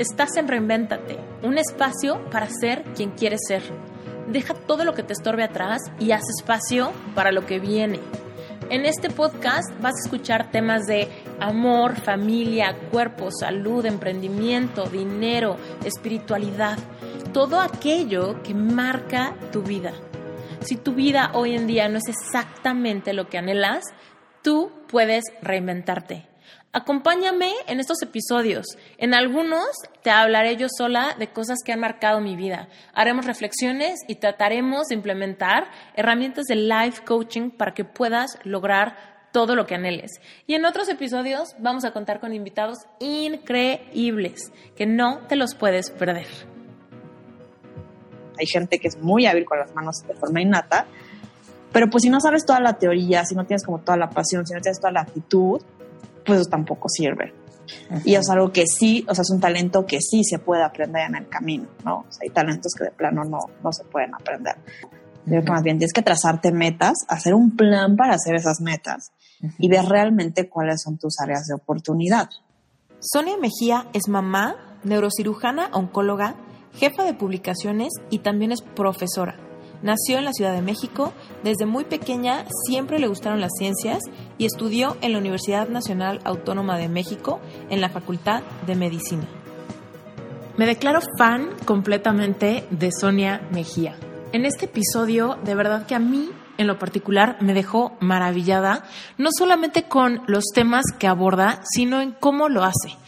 Estás en Reinvéntate, un espacio para ser quien quieres ser. Deja todo lo que te estorbe atrás y haz espacio para lo que viene. En este podcast vas a escuchar temas de amor, familia, cuerpo, salud, emprendimiento, dinero, espiritualidad, todo aquello que marca tu vida. Si tu vida hoy en día no es exactamente lo que anhelas, tú puedes reinventarte. Acompáñame en estos episodios. En algunos te hablaré yo sola de cosas que han marcado mi vida. Haremos reflexiones y trataremos de implementar herramientas de life coaching para que puedas lograr todo lo que anheles. Y en otros episodios vamos a contar con invitados increíbles que no te los puedes perder. Hay gente que es muy hábil con las manos de forma innata, pero pues si no sabes toda la teoría, si no tienes como toda la pasión, si no tienes toda la actitud, pues tampoco sirve. Y es algo que sí, o sea, es un talento que sí se puede aprender en el camino, ¿no? hay talentos que de plano no, no se pueden aprender. Yo que más bien tienes que trazarte metas, hacer un plan para hacer esas metas y ver realmente cuáles son tus áreas de oportunidad. Sonia Mejía es mamá, neurocirujana, oncóloga, jefa de publicaciones y también es profesora. Nació en la Ciudad de México, desde muy pequeña siempre le gustaron las ciencias y estudió en la Universidad Nacional Autónoma de México en la Facultad de Medicina. Me declaro fan completamente de Sonia Mejía. En este episodio, de verdad que a mí en lo particular me dejó maravillada, no solamente con los temas que aborda, sino en cómo lo hace.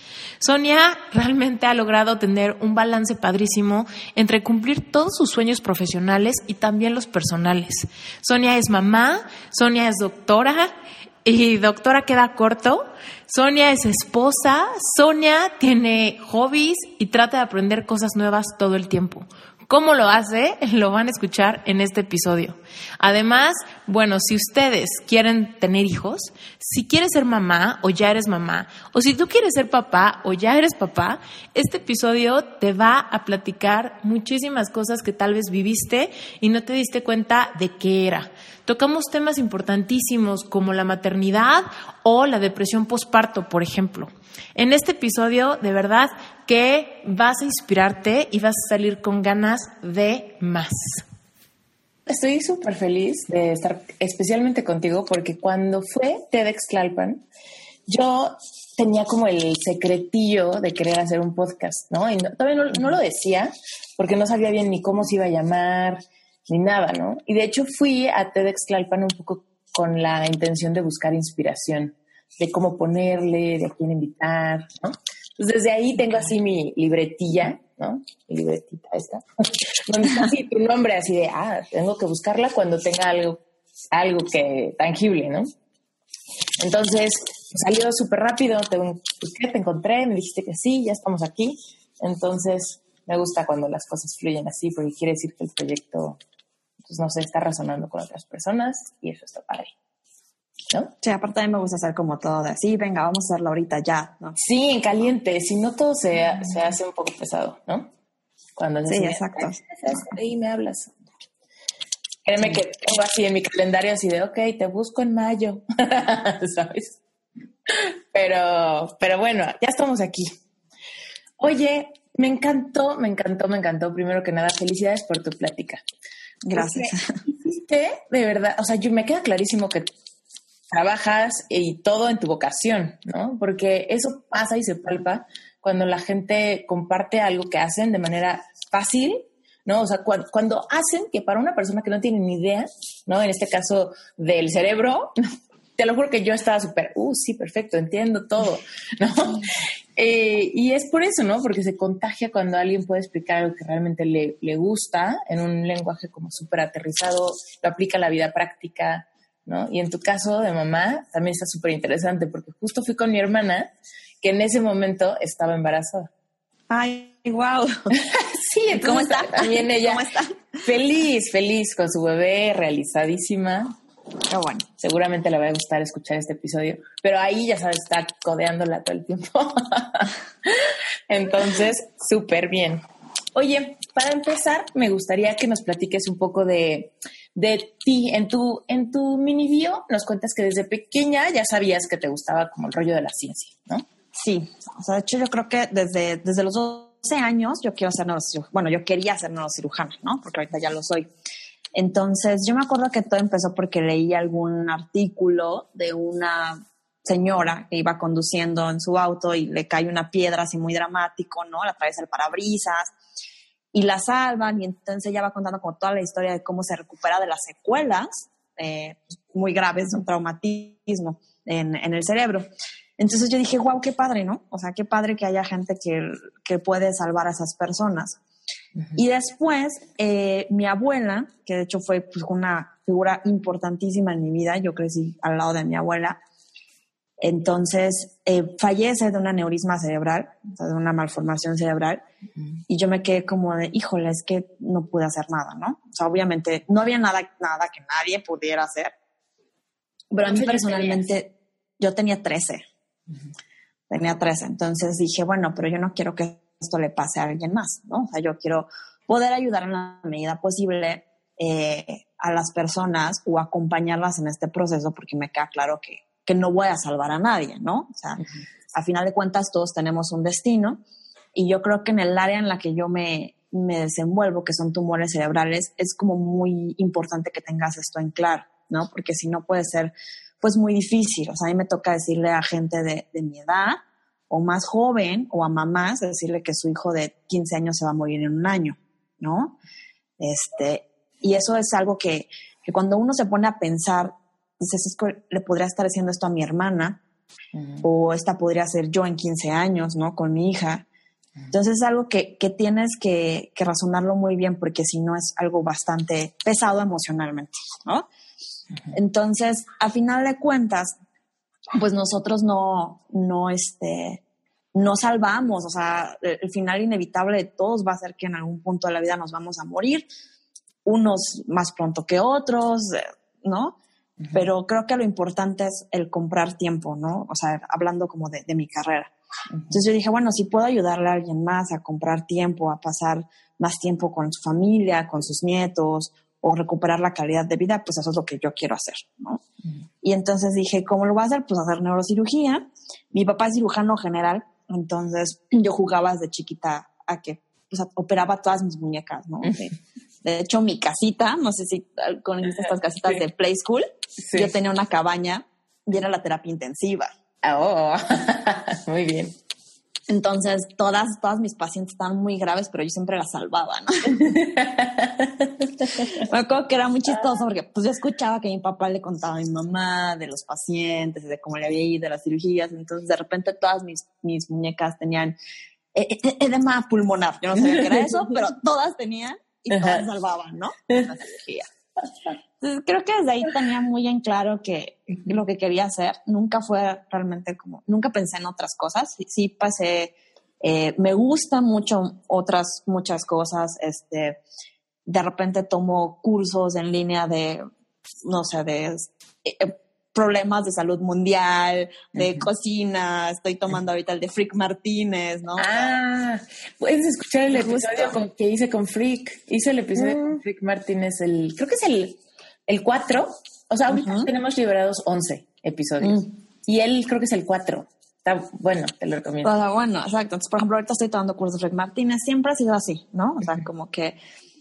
Sonia realmente ha logrado tener un balance padrísimo entre cumplir todos sus sueños profesionales y también los personales. Sonia es mamá, Sonia es doctora y doctora queda corto. Sonia es esposa, Sonia tiene hobbies y trata de aprender cosas nuevas todo el tiempo. ¿Cómo lo hace? Lo van a escuchar en este episodio. Además, bueno, si ustedes quieren tener hijos, si quieres ser mamá o ya eres mamá, o si tú quieres ser papá o ya eres papá, este episodio te va a platicar muchísimas cosas que tal vez viviste y no te diste cuenta de qué era. Tocamos temas importantísimos como la maternidad o la depresión postparto, por ejemplo. En este episodio, de verdad que vas a inspirarte y vas a salir con ganas de más. Estoy súper feliz de estar especialmente contigo porque cuando fue TEDx Tlalpan, yo tenía como el secretillo de querer hacer un podcast, ¿no? Y todavía no, lo decía porque no sabía bien ni cómo se iba a llamar ni nada, ¿no? Y de hecho fui a TEDx Tlalpan un poco con la intención de buscar inspiración de cómo ponerle, de a quién invitar, ¿no? Pues desde ahí tengo así mi libretilla, ¿no? Mi libretita esta, donde está así tu nombre, así de, ah, tengo que buscarla cuando tenga algo, algo que tangible, ¿no? Entonces, salió súper rápido, te busqué, te encontré, me dijiste que sí, ya estamos aquí. Entonces, me gusta cuando las cosas fluyen así, porque quiere decir que el proyecto, pues no sé, está razonando con otras personas y eso está padre. Sí, aparte a mí me gusta hacer como todo de así, venga, vamos a hacerlo ahorita ya, ¿no? Sí, en caliente, si no todo se, se hace un poco pesado, ¿no? Cuando sí, exacto. Ahí me hablas. Créeme que tengo así en mi calendario así de, ok, te busco en mayo, ¿sabes? Pero, pero bueno, ya estamos aquí. Oye, me encantó, me encantó, me encantó. Primero que nada, felicidades por tu plática. Gracias. hiciste, de verdad, o sea, yo me queda clarísimo que trabajas y todo en tu vocación, ¿no? Porque eso pasa y se palpa cuando la gente comparte algo que hacen de manera fácil, ¿no? O sea, cuando, hacen que para una persona que no tiene ni idea, ¿no? En este caso del cerebro, te lo juro que yo estaba súper, uh, sí, perfecto, entiendo todo, ¿no? Eh, y es por eso, ¿no? Porque se contagia cuando alguien puede explicar algo que realmente le, le gusta en un lenguaje como súper aterrizado, lo aplica a la vida práctica, ¿no? Y en tu caso de mamá también está súper interesante porque justo fui con mi hermana que en ese momento estaba embarazada. Ay, wow. sí, ¿cómo está? También ella. ¿Cómo está? Feliz, feliz con su bebé, realizadísima. Qué bueno. Seguramente le va a gustar escuchar este episodio, pero ahí ya sabes, está codeándola todo el tiempo. Entonces, súper bien. Oye, para empezar, me gustaría que nos platiques un poco de de ti. En tu, en tu mini bio nos cuentas que desde pequeña ya sabías que te gustaba como el rollo de la ciencia, ¿no? Sí, o sea, de hecho yo creo que desde, desde los 12 años yo quiero ser neurocirujana, bueno, yo quería ser neurocirujana, ¿no? Porque ahorita ya lo soy. Entonces, yo me acuerdo que todo empezó porque leí algún artículo de una señora que iba conduciendo en su auto y le cae una piedra así muy dramático, ¿no? La atraviesa el parabrisas y la salvan y entonces ella va contando como toda la historia de cómo se recupera de las secuelas eh, muy graves un traumatismo en, en, el cerebro. Entonces yo dije, wow, qué padre, ¿no? O sea, qué padre que haya gente que, que puede salvar a esas personas. Y después, eh, mi abuela, que de hecho fue pues, una figura importantísima en mi vida, yo crecí al lado de mi abuela, entonces eh, fallece de un aneurisma cerebral, o sea, de una malformación cerebral, y yo me quedé como de, híjole, es que no pude hacer nada, ¿no? O sea, obviamente no había nada, nada que nadie pudiera hacer, pero a mí personalmente, yo tenía 13, tenía 13, entonces dije, bueno, pero yo no quiero que esto le pase a alguien más, ¿no? O sea, yo quiero poder ayudar en la medida posible eh, a las personas o acompañarlas en este proceso porque me queda claro que, que no voy a salvar a nadie, ¿no? O sea, a final de cuentas todos tenemos un destino y yo creo que en el área en la que yo me, me desenvuelvo, que son tumores cerebrales, es como muy importante que tengas esto en claro, ¿no? Porque si no puede ser pues muy difícil. O sea, a mí me toca decirle a gente de, de mi edad, o más joven o a mamás decirle que su hijo de 15 años se va a morir en un año, ¿no? Este, y eso es algo que, que cuando uno se pone a pensar, entonces es que le podría estar haciendo esto a mi hermana, o esta podría ser yo en 15 años, ¿no? Con mi hija. Entonces es algo que, que tienes que, que, razonarlo muy bien porque si no es algo bastante pesado emocionalmente, ¿no? Entonces, a final de cuentas, pues nosotros no, no, este, no salvamos, o sea, el final inevitable de todos va a ser que en algún punto de la vida nos vamos a morir, unos más pronto que otros, Pero creo que lo importante es el comprar tiempo, ¿no? O sea, hablando como de, de mi carrera. Entonces yo dije, bueno, si puedo ayudarle a alguien más a comprar tiempo, a pasar más tiempo con su familia, con sus nietos, o recuperar la calidad de vida, pues eso es lo que yo quiero hacer, ¿no? Y entonces dije, ¿cómo lo voy a hacer? Pues hacer neurocirugía. Mi papá es cirujano general, entonces yo jugaba desde chiquita a que pues, operaba todas mis muñecas, ¿no? De, hecho, mi casita, no sé si con estas casitas de Play School, yo tenía una cabaña y era la terapia intensiva. Oh, muy bien. Entonces, todas, todas mis pacientes estaban muy graves, pero yo siempre las salvaba, ¿no? Me acuerdo que era muy chistoso porque pues yo escuchaba que mi papá le contaba a mi mamá de los pacientes, de cómo le había ido, de las cirugías. Entonces, de repente, todas mis, mis muñecas tenían e, e, edema pulmonar. Yo no sabía qué era eso, pero todas tenían y todas salvaban, ¿no? Entonces, creo que desde ahí tenía muy en claro que lo que quería hacer nunca fue realmente como, nunca pensé en otras cosas. Sí, sí pasé, eh, me gustan mucho otras, muchas cosas. Este, de repente tomo cursos en línea de, no sé, de eh, problemas de salud mundial, de cocina. Estoy tomando ahorita el de Frick Martínez, ¿no? Ah, puedes escuchar el episodio que hice con Frick. Hice el episodio con mm. Frick Martínez, el, creo que es el el 4, o sea, ahorita tenemos liberados 11 episodios. Mm. Y él creo que es el 4. Está bueno, te lo recomiendo. Está bueno, exacto. Entonces, por ejemplo, ahorita estoy tomando cursos de Rick Martínez. Siempre ha sido así, ¿no? O sea, como que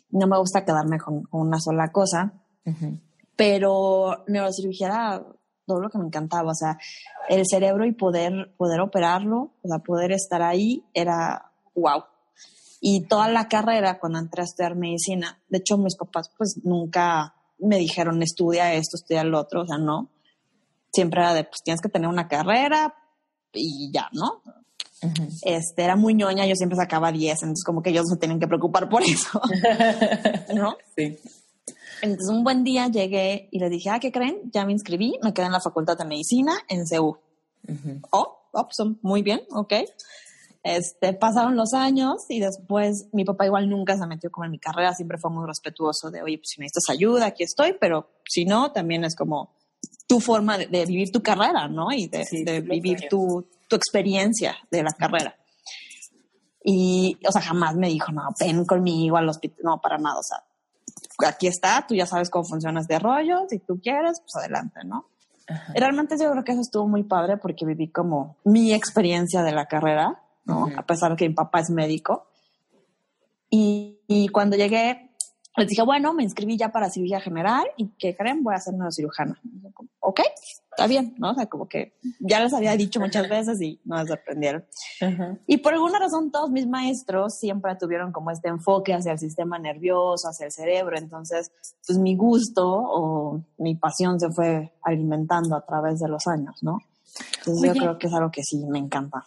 no me gusta quedarme con, una sola cosa. Pero neurocirugía todo lo que me encantaba. O sea, el cerebro y poder, poder operarlo, o sea, poder estar ahí era wow. Y toda la carrera, cuando entré a estudiar medicina, de hecho, mis papás, pues nunca me dijeron, estudia esto, estudia lo otro, o sea, no. Siempre era de, pues tienes que tener una carrera y ya, ¿no? este, era muy ñoña, yo siempre sacaba 10, entonces como que ellos se tienen que preocupar por eso, ¿no? Sí. Entonces un buen día llegué y le dije, ah, ¿qué creen? Ya me inscribí, me quedé en la Facultad de Medicina en CEU. Oh, oh, pues, muy bien, ok. Este, pasaron los años y después mi papá igual nunca se metió como en mi carrera, siempre fue muy respetuoso de, oye, pues si necesitas ayuda, aquí estoy, pero si no, también es como tu forma de, vivir tu carrera, ¿no? Y de, vivir tu, tu, experiencia de la carrera. Y, o sea, jamás me dijo, no, ven conmigo al hospital, no, para nada, o sea, aquí está, tú ya sabes cómo funciona este rollo, si tú quieres, pues adelante, ¿no? Realmente yo creo que eso estuvo muy padre porque viví como mi experiencia de la carrera, ¿no? A pesar de que mi papá es médico. Y, y cuando llegué, les dije, bueno, me inscribí ya para cirugía general y ¿qué creen? Voy a ser neurocirujana. Ok, está bien, ¿no? O sea, como que ya les había dicho muchas veces y no me sorprendieron. Y por alguna razón todos mis maestros siempre tuvieron como este enfoque hacia el sistema nervioso, hacia el cerebro. Entonces, pues mi gusto o mi pasión se fue alimentando a través de los años, ¿no? Entonces yo creo que es algo que sí me encanta.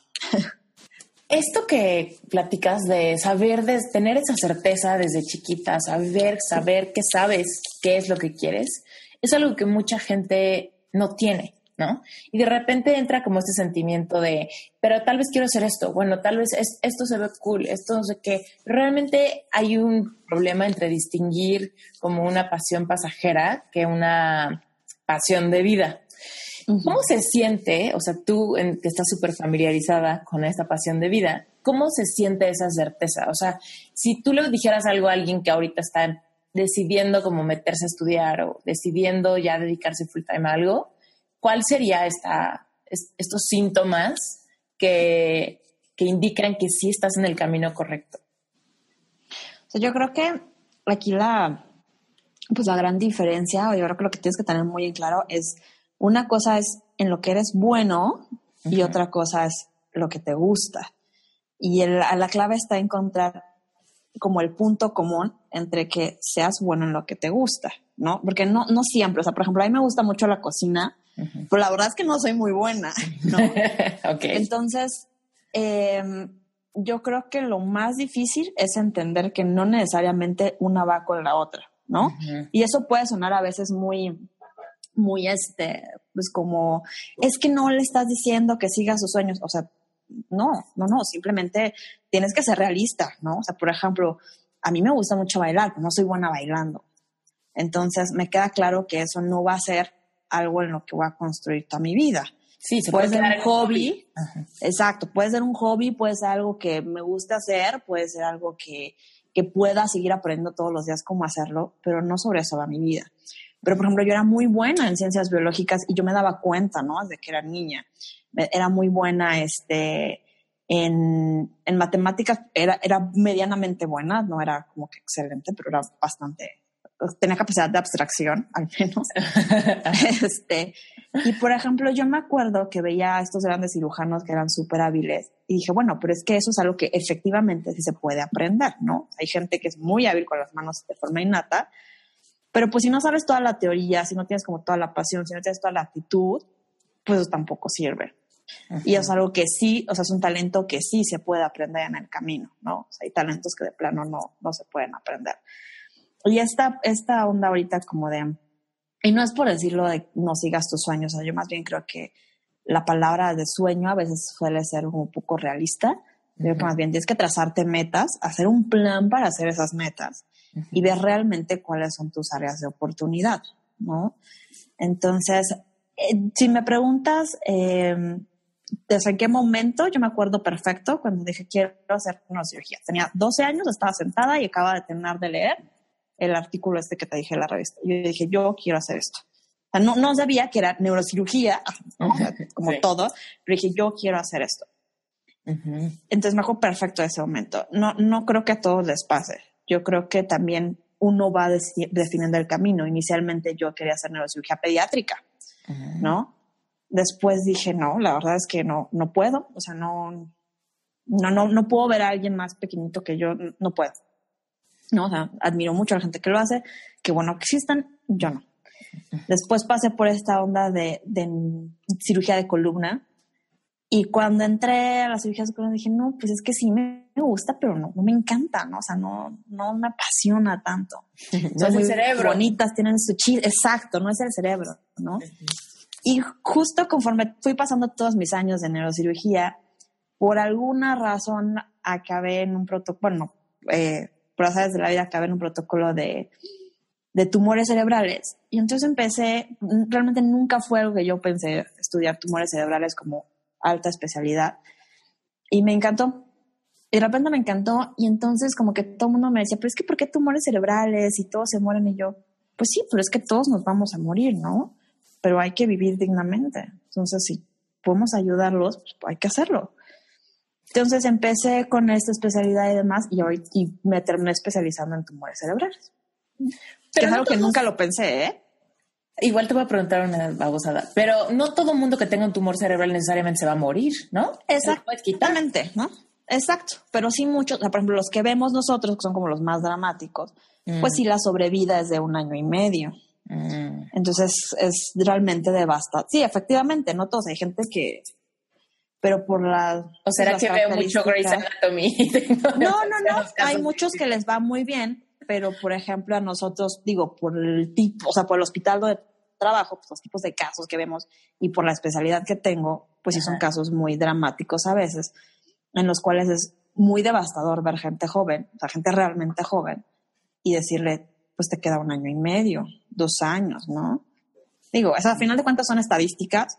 Esto que platicas de saber, de tener esa certeza desde chiquita, saber, saber que sabes qué es lo que quieres, es algo que mucha gente no tiene, ¿no? Y de repente entra como este sentimiento de, pero tal vez quiero hacer esto, bueno, tal vez esto se ve cool, esto no sé qué. Realmente hay un problema entre distinguir como una pasión pasajera que una pasión de vida. ¿Cómo se siente, o sea, tú que estás súper familiarizada con esta pasión de vida, cómo se siente esa certeza? O sea, si tú le dijeras algo a alguien que ahorita está decidiendo cómo meterse a estudiar o decidiendo ya dedicarse full time a algo, ¿cuál sería esta, estos síntomas que, que indican que sí estás en el camino correcto? O sea, yo creo que aquí la, pues la gran diferencia, o yo creo que lo que tienes que tener muy en claro es una cosa es en lo que eres bueno y otra cosa es lo que te gusta. Y la clave está en encontrar como el punto común entre que seas bueno en lo que te gusta, ¿no? Porque no, no siempre, o sea, por ejemplo, a mí me gusta mucho la cocina, pero la verdad es que no soy muy buena, ¿no? Entonces, em, yo creo que lo más difícil es entender que no necesariamente una va con la otra, ¿no? Y eso puede sonar a veces muy, muy este, pues como, es que no le estás diciendo que siga sus sueños, o sea, no, no, no, simplemente tienes que ser realista, ¿no? O sea, por ejemplo, a mí me gusta mucho bailar, pero no soy buena bailando. Entonces, me queda claro que eso no va a ser algo en lo que voy a construir toda mi vida. Sí, puede, ser un hobby. Exacto, puede ser un hobby, puede ser algo que me gusta hacer, puede ser algo que, que pueda seguir aprendiendo todos los días cómo hacerlo, pero no sobre eso va mi vida. Pero, por ejemplo, yo era muy buena en ciencias biológicas y yo me daba cuenta, ¿no? De que era niña. Era muy buena este, en, en matemáticas, era, era medianamente buena, no era como que excelente, pero era bastante, tenía capacidad de abstracción, al menos. este, y, por ejemplo, yo me acuerdo que veía a estos grandes cirujanos que eran súper hábiles y dije, bueno, pero es que eso es algo que efectivamente sí se puede aprender, ¿no? Hay gente que es muy hábil con las manos de forma innata, pero pues si no sabes toda la teoría, si no tienes como toda la pasión, si no tienes toda la actitud, pues tampoco sirve. Y es algo que sí, o sea, es un talento que sí se puede aprender en el camino, ¿no? O sea, hay talentos que de plano no, no se pueden aprender. Y esta, esta onda ahorita como de, y no es por decirlo de no sigas tus sueños, o sea, yo más bien creo que la palabra de sueño a veces suele ser un poco realista. Creo que más bien tienes que trazarte metas, hacer un plan para hacer esas metas y ver realmente cuáles son tus áreas de oportunidad, ¿no? Entonces, eh, si me preguntas eh, desde qué momento, yo me acuerdo perfecto cuando dije quiero hacer una cirugía. Tenía 12 años, estaba sentada y acaba de terminar de leer el artículo este que te dije en la revista. Yo dije, yo quiero hacer esto. O sea, no, no sabía que era neurocirugía, como todo, pero dije, yo quiero hacer esto. Entonces me acuerdo perfecto de ese momento. No, no creo que a todos les pase yo creo que también uno va definiendo el camino. Inicialmente yo quería hacer neurocirugía pediátrica, ¿no? Después dije, no, la verdad es que no, no puedo, o sea, no, no, no, no puedo ver a alguien más pequeñito que yo, no puedo. ¿no? O sea, admiro mucho a la gente que lo hace, que bueno que existan, yo no. Después pasé por esta onda de, de cirugía de columna, y cuando entré a la cirugía de dije, no, pues es que sí me gusta, pero no, no me encanta, ¿no? O sea, no, no me apasiona tanto. Son muy cerebro. bonitas, tienen su chiste. Exacto, no es el cerebro, ¿no? Y justo conforme fui pasando todos mis años de neurocirugía, por alguna razón acabé en un protocolo, bueno, eh, por las de la vida acabé en un protocolo de, de tumores cerebrales. Y entonces empecé, realmente nunca fue algo que yo pensé estudiar tumores cerebrales como alta especialidad. Y me encantó. Y de repente me encantó. Y entonces como que todo el mundo me decía, pero es que ¿por qué tumores cerebrales y todos se mueren? Y yo, pues sí, pero es que todos nos vamos a morir, ¿no? pero hay que vivir dignamente. Entonces, si podemos ayudarlos, pues hay que hacerlo. Entonces empecé con esta especialidad y demás y, hoy, y me terminé especializando en tumores cerebrales. que es algo que nunca lo pensé, ¿eh? Igual te voy a preguntar una babosada, pero no todo mundo que tenga un tumor cerebral necesariamente se va a morir, ¿no? Exactamente, ¿no? Exacto, pero sí muchos, por ejemplo, los que vemos nosotros, que son como los más dramáticos, pues mm. sí la sobrevida es de un año y medio. Mm. Entonces es realmente devastador. Sí, efectivamente, no todos, hay gente que, pero por la... ¿O será que veo mucho Grey's Anatomy? no, no, no, hay muchos que les va muy bien, pero por ejemplo a nosotros, digo, por el tipo, o sea, por el hospital de trabajo, pues los tipos de casos que vemos y por la especialidad que tengo, pues sí son casos muy dramáticos a veces, en los cuales es muy devastador ver gente joven, o sea, gente realmente joven, y decirle, pues te queda un año y medio, dos años, ¿no? Digo, o al final de cuentas son estadísticas,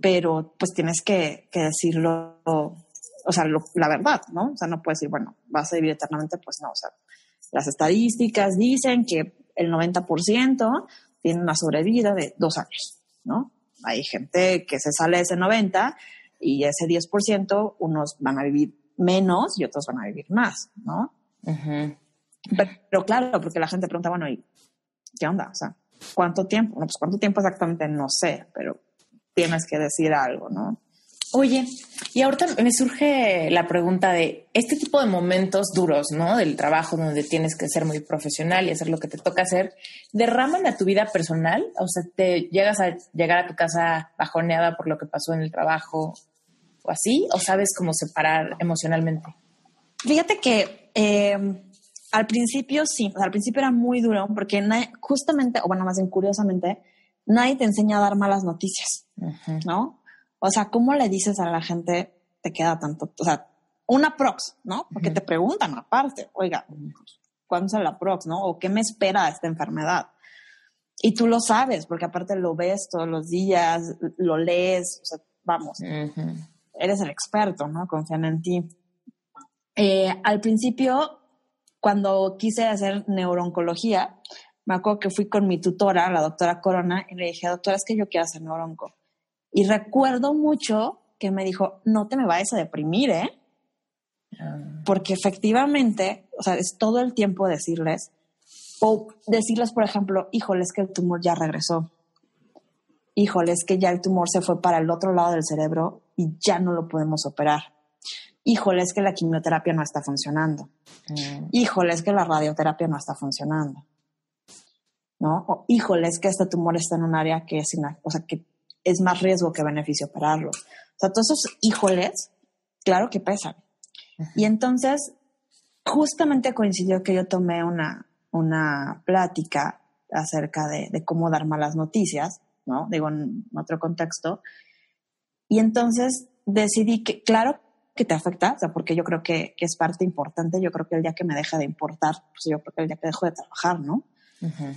pero pues tienes que, decirlo, o sea, la verdad, ¿no? O sea, no puedes decir, bueno, vas a vivir eternamente, pues no, o sea, las estadísticas dicen que el 90% tiene una sobrevida de dos años, ¿no? Hay gente que se sale de ese 90 y ese 10%, unos van a vivir menos y otros van a vivir más, ¿no? pero, claro, porque la gente pregunta, bueno, ¿y qué onda? O sea, ¿cuánto tiempo? No, pues cuánto tiempo exactamente no sé, pero tienes que decir algo, ¿no? Oye, y ahorita me surge la pregunta de este tipo de momentos duros, ¿no? Del trabajo donde tienes que ser muy profesional y hacer lo que te toca hacer, ¿derraman a tu vida personal? O sea, ¿te llegas a llegar a tu casa bajoneada por lo que pasó en el trabajo o así? ¿O sabes cómo separar emocionalmente? Fíjate que eh, al principio sí, al principio era muy duro porque justamente, o bueno, más bien curiosamente, nadie te enseña a dar malas noticias, ¿no? O sea, ¿cómo le dices a la gente te queda tanto? O sea, una prox, ¿no? Porque te preguntan aparte, oiga, ¿cuándo es la prox, no? ¿O qué me espera esta enfermedad? Y tú lo sabes, porque aparte lo ves todos los días, lo lees, o sea, vamos, eres el experto, ¿no? Confían en ti. Eh, al principio, cuando quise hacer neurooncología, me acuerdo que fui con mi tutora, la doctora Corona, y le dije, doctora, es que yo quiero hacer neuronco. Y recuerdo mucho que me dijo, no te me vayas a deprimir, ¿eh? Ah. Porque efectivamente, o sea, es todo el tiempo decirles, o decirles, por ejemplo, híjole, es que el tumor ya regresó. Híjole, es que ya el tumor se fue para el otro lado del cerebro y ya no lo podemos operar. Híjole, es que la quimioterapia no está funcionando. Mm. Híjole, es que la radioterapia no está funcionando. ¿No? O híjole, es que este tumor está en un área que es, o sea, que es más riesgo que beneficio operarlo. O sea, todos esos híjoles, claro que pesan. Y entonces, justamente coincidió que yo tomé una, una plática acerca de, cómo dar malas noticias, ¿no? Digo, en otro contexto. Y entonces decidí que, claro que te afecta, o sea, porque yo creo que, es parte importante, yo creo que el día que me deja de importar, pues yo creo que el día que dejo de trabajar, ¿no?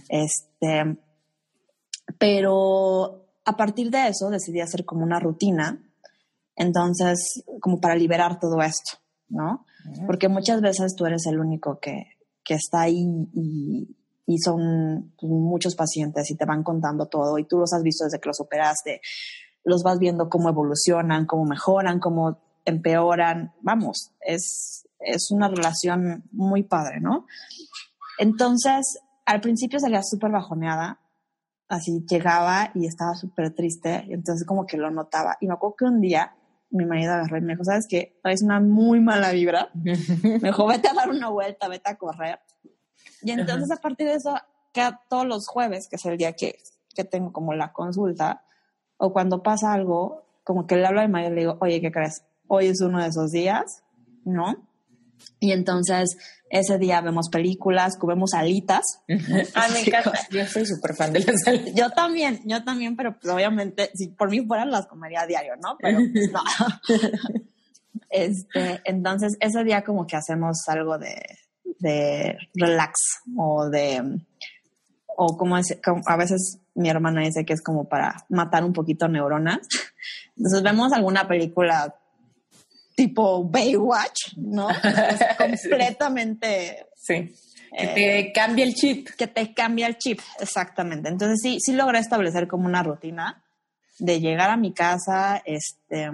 Este, pero a partir de eso decidí hacer como una rutina, entonces, como para liberar todo esto, ¿no? Porque muchas veces tú eres el único que, está ahí y, son muchos pacientes y te van contando todo y tú los has visto desde que los operaste, los vas viendo cómo evolucionan, cómo mejoran, cómo empeoran, vamos, es, es una relación muy padre, ¿no? Entonces, al principio salía súper bajoneada, así llegaba y estaba súper triste, entonces como que lo notaba. Y me acuerdo que un día mi marido agarró y me dijo, ¿sabes qué? Traes una muy mala vibra. me dijo, vete a dar una vuelta, vete a correr. Y entonces a partir de eso, cada, todos los jueves, que es el día que, que tengo como la consulta, o cuando pasa algo, como que le hablo a mi marido y le digo, oye, ¿qué crees? Hoy es uno de esos días, ¿no? Y entonces ese día vemos películas, comemos alitas. ah, me encanta. Yo soy súper fan de las alitas. Yo también, yo también, pero pues, obviamente, si por mí fueran, las comería a diario, ¿no? Pero pues, no. este, entonces, ese día como que hacemos algo de, de relax o de, o como, es, a veces mi hermana dice que es como para matar un poquito neuronas. Entonces vemos alguna película tipo Baywatch, ¿no? completamente sí. Que te cambia el chip. Que te cambia el chip, exactamente. Entonces sí, sí logré establecer como una rutina de llegar a mi casa, este,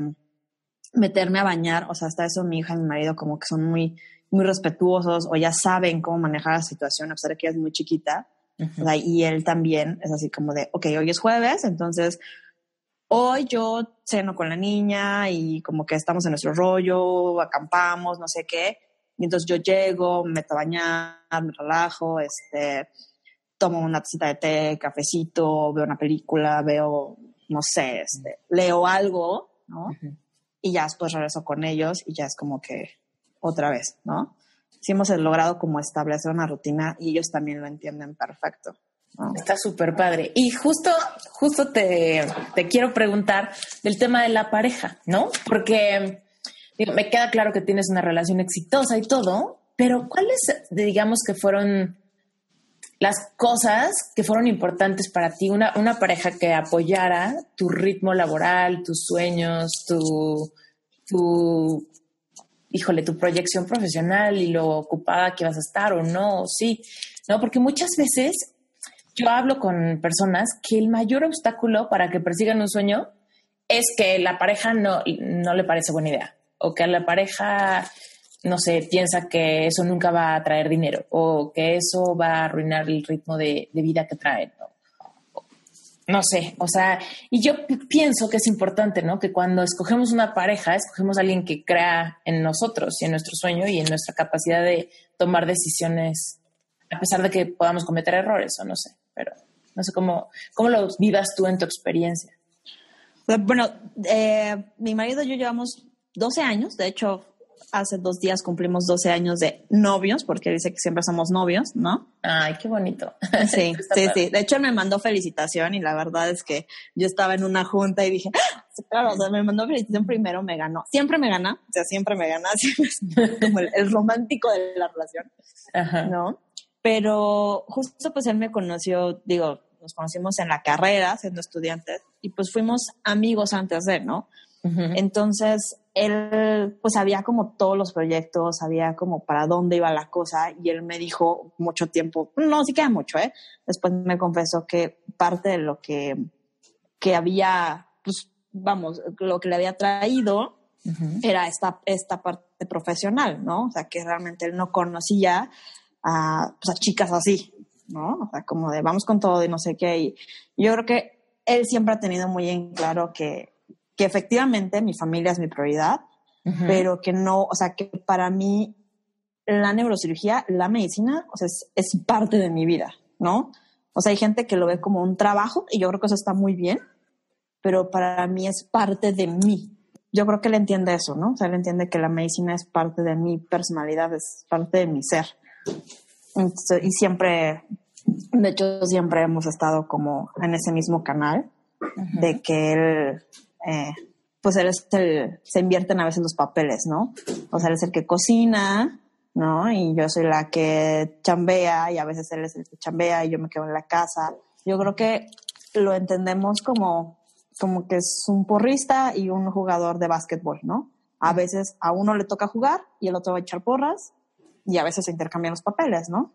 meterme a bañar, o sea, hasta eso mi hija y mi marido como que son muy, muy respetuosos o ya saben cómo manejar la situación, a pesar de que ella es muy chiquita. y él también es así como de, ok, hoy es jueves, entonces hoy yo ceno con la niña y como que estamos en nuestro rollo, acampamos, no sé qué. Y entonces yo llego, me meto a bañar, me relajo, este, tomo una tacita de té, cafecito, veo una película, veo, no sé, este, leo algo, ¿no? Y ya después regreso con ellos y ya es como que otra vez, ¿no? Sí hemos logrado como establecer una rutina y ellos también lo entienden perfecto. Está súper padre. Y justo, justo te, te, quiero preguntar del tema de la pareja, ¿no? Porque me queda claro que tienes una relación exitosa y todo, pero ¿cuáles, digamos, que fueron las cosas que fueron importantes para ti? Una, una pareja que apoyara tu ritmo laboral, tus sueños, tu, tu, híjole, tu proyección profesional y lo ocupada que vas a estar o no, sí, ¿no? Porque muchas veces yo hablo con personas que el mayor obstáculo para que persigan un sueño es que la pareja no, no le parece buena idea o que a la pareja, no sé, piensa que eso nunca va a traer dinero o que eso va a arruinar el ritmo de, vida que trae. ¿no? no sé, o sea, y yo pienso que es importante, ¿no? Que cuando escogemos una pareja, escogemos a alguien que crea en nosotros y en nuestro sueño y en nuestra capacidad de tomar decisiones, a pesar de que podamos cometer errores o no sé pero no sé cómo, cómo lo vivas tú en tu experiencia. Bueno, eh, mi marido y yo llevamos 12 años, de hecho, hace dos días cumplimos 12 años de novios, porque dice que siempre somos novios, ¿no? Ay, qué bonito. Sí, sí, sí. De hecho, él me mandó felicitación y la verdad es que yo estaba en una junta y dije, ¡Ah! claro, o sea, me mandó felicitación primero, me ganó. Siempre me gana, o sea, siempre me gana, siempre es como el, el romántico de la relación, Ajá. ¿no? Pero justo pues él me conoció, digo, nos conocimos en la carrera siendo estudiantes y pues fuimos amigos antes de, ¿no? Entonces, él pues sabía como todos los proyectos, sabía como para dónde iba la cosa y él me dijo mucho tiempo, no, sí queda mucho, ¿eh? Después me confesó que parte de lo que, que había, pues vamos, lo que le había traído era esta, esta parte profesional, ¿no? O sea, que realmente él no conocía a, pues, a chicas así, ¿no? O sea, como de vamos con todo y no sé qué. Y yo creo que él siempre ha tenido muy en claro que, que efectivamente mi familia es mi prioridad, pero que no, o sea, que para mí la neurocirugía, la medicina, o sea, es, es, parte de mi vida, ¿no? O sea, hay gente que lo ve como un trabajo y yo creo que eso está muy bien, pero para mí es parte de mí. Yo creo que él entiende eso, ¿no? O sea, él entiende que la medicina es parte de mi personalidad, es parte de mi ser y siempre, de hecho, siempre hemos estado como en ese mismo canal de que él, eh, pues él es el, se invierten a veces los papeles, ¿no? O sea, él es el que cocina, ¿no? Y yo soy la que chambea y a veces él es el que chambea y yo me quedo en la casa. Yo creo que lo entendemos como, como que es un porrista y un jugador de básquetbol, ¿no? A veces a uno le toca jugar y el otro va a echar porras y a veces se intercambian los papeles, ¿no?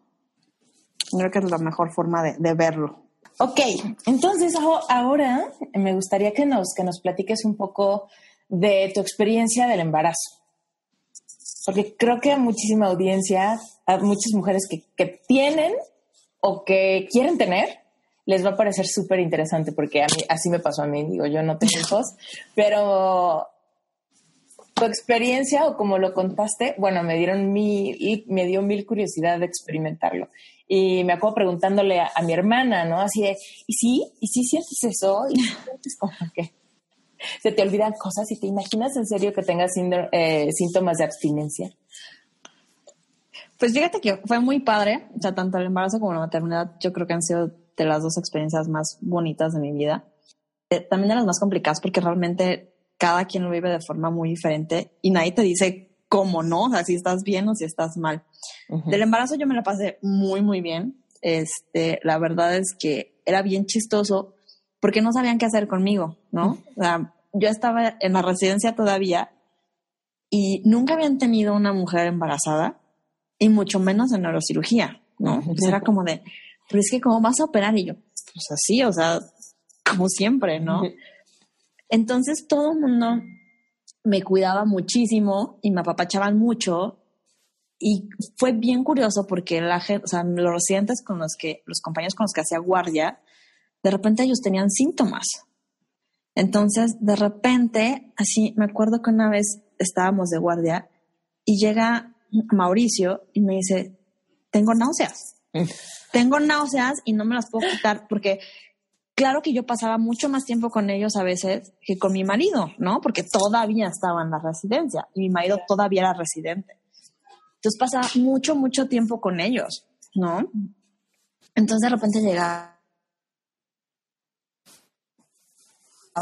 Creo que es la mejor forma de, verlo. Ok, entonces ahora me gustaría que nos, que nos platiques un poco de tu experiencia del embarazo. Porque creo que a muchísima audiencia, a muchas mujeres que, que tienen o que quieren tener, les va a parecer súper interesante porque a mí, así me pasó a mí, digo, yo no tengo hijos, pero tu experiencia o como lo contaste, bueno, me dieron mil, me dio mil curiosidad de experimentarlo. Y me acuerdo preguntándole a, mi hermana, ¿no? Así de, ¿y sí? ¿Y sí sientes eso? ¿Y sientes como que se te olvidan cosas y te imaginas en serio que tengas eh, síntomas de abstinencia? Pues fíjate que fue muy padre, o sea, tanto el embarazo como la maternidad, yo creo que han sido de las dos experiencias más bonitas de mi vida. Eh, también de las más complicadas porque realmente cada quien lo vive de forma muy diferente y nadie te dice cómo no, o sea, si estás bien o si estás mal. Del embarazo yo me la pasé muy, muy bien. Este, la verdad es que era bien chistoso porque no sabían qué hacer conmigo, ¿no? O sea, yo estaba en la residencia todavía y nunca habían tenido una mujer embarazada y mucho menos en neurocirugía, ¿no? Pues era como de, pero es que ¿cómo vas a operar? Y yo, pues así, o sea, como siempre, ¿no? Entonces todo el mundo me cuidaba muchísimo y me apapachaban mucho y fue bien curioso porque la gente, o sea, los residentes con los que, los compañeros con los que hacía guardia, de repente ellos tenían síntomas. Entonces, de repente, así, me acuerdo que una vez estábamos de guardia y llega Mauricio y me dice, tengo náuseas. Mm. tengo náuseas y no me las puedo quitar porque claro que yo pasaba mucho más tiempo con ellos a veces que con mi marido, ¿no? Porque todavía estaba en la residencia y mi marido todavía era residente. Entonces pasaba mucho, mucho tiempo con ellos, ¿no? Entonces de repente llegaba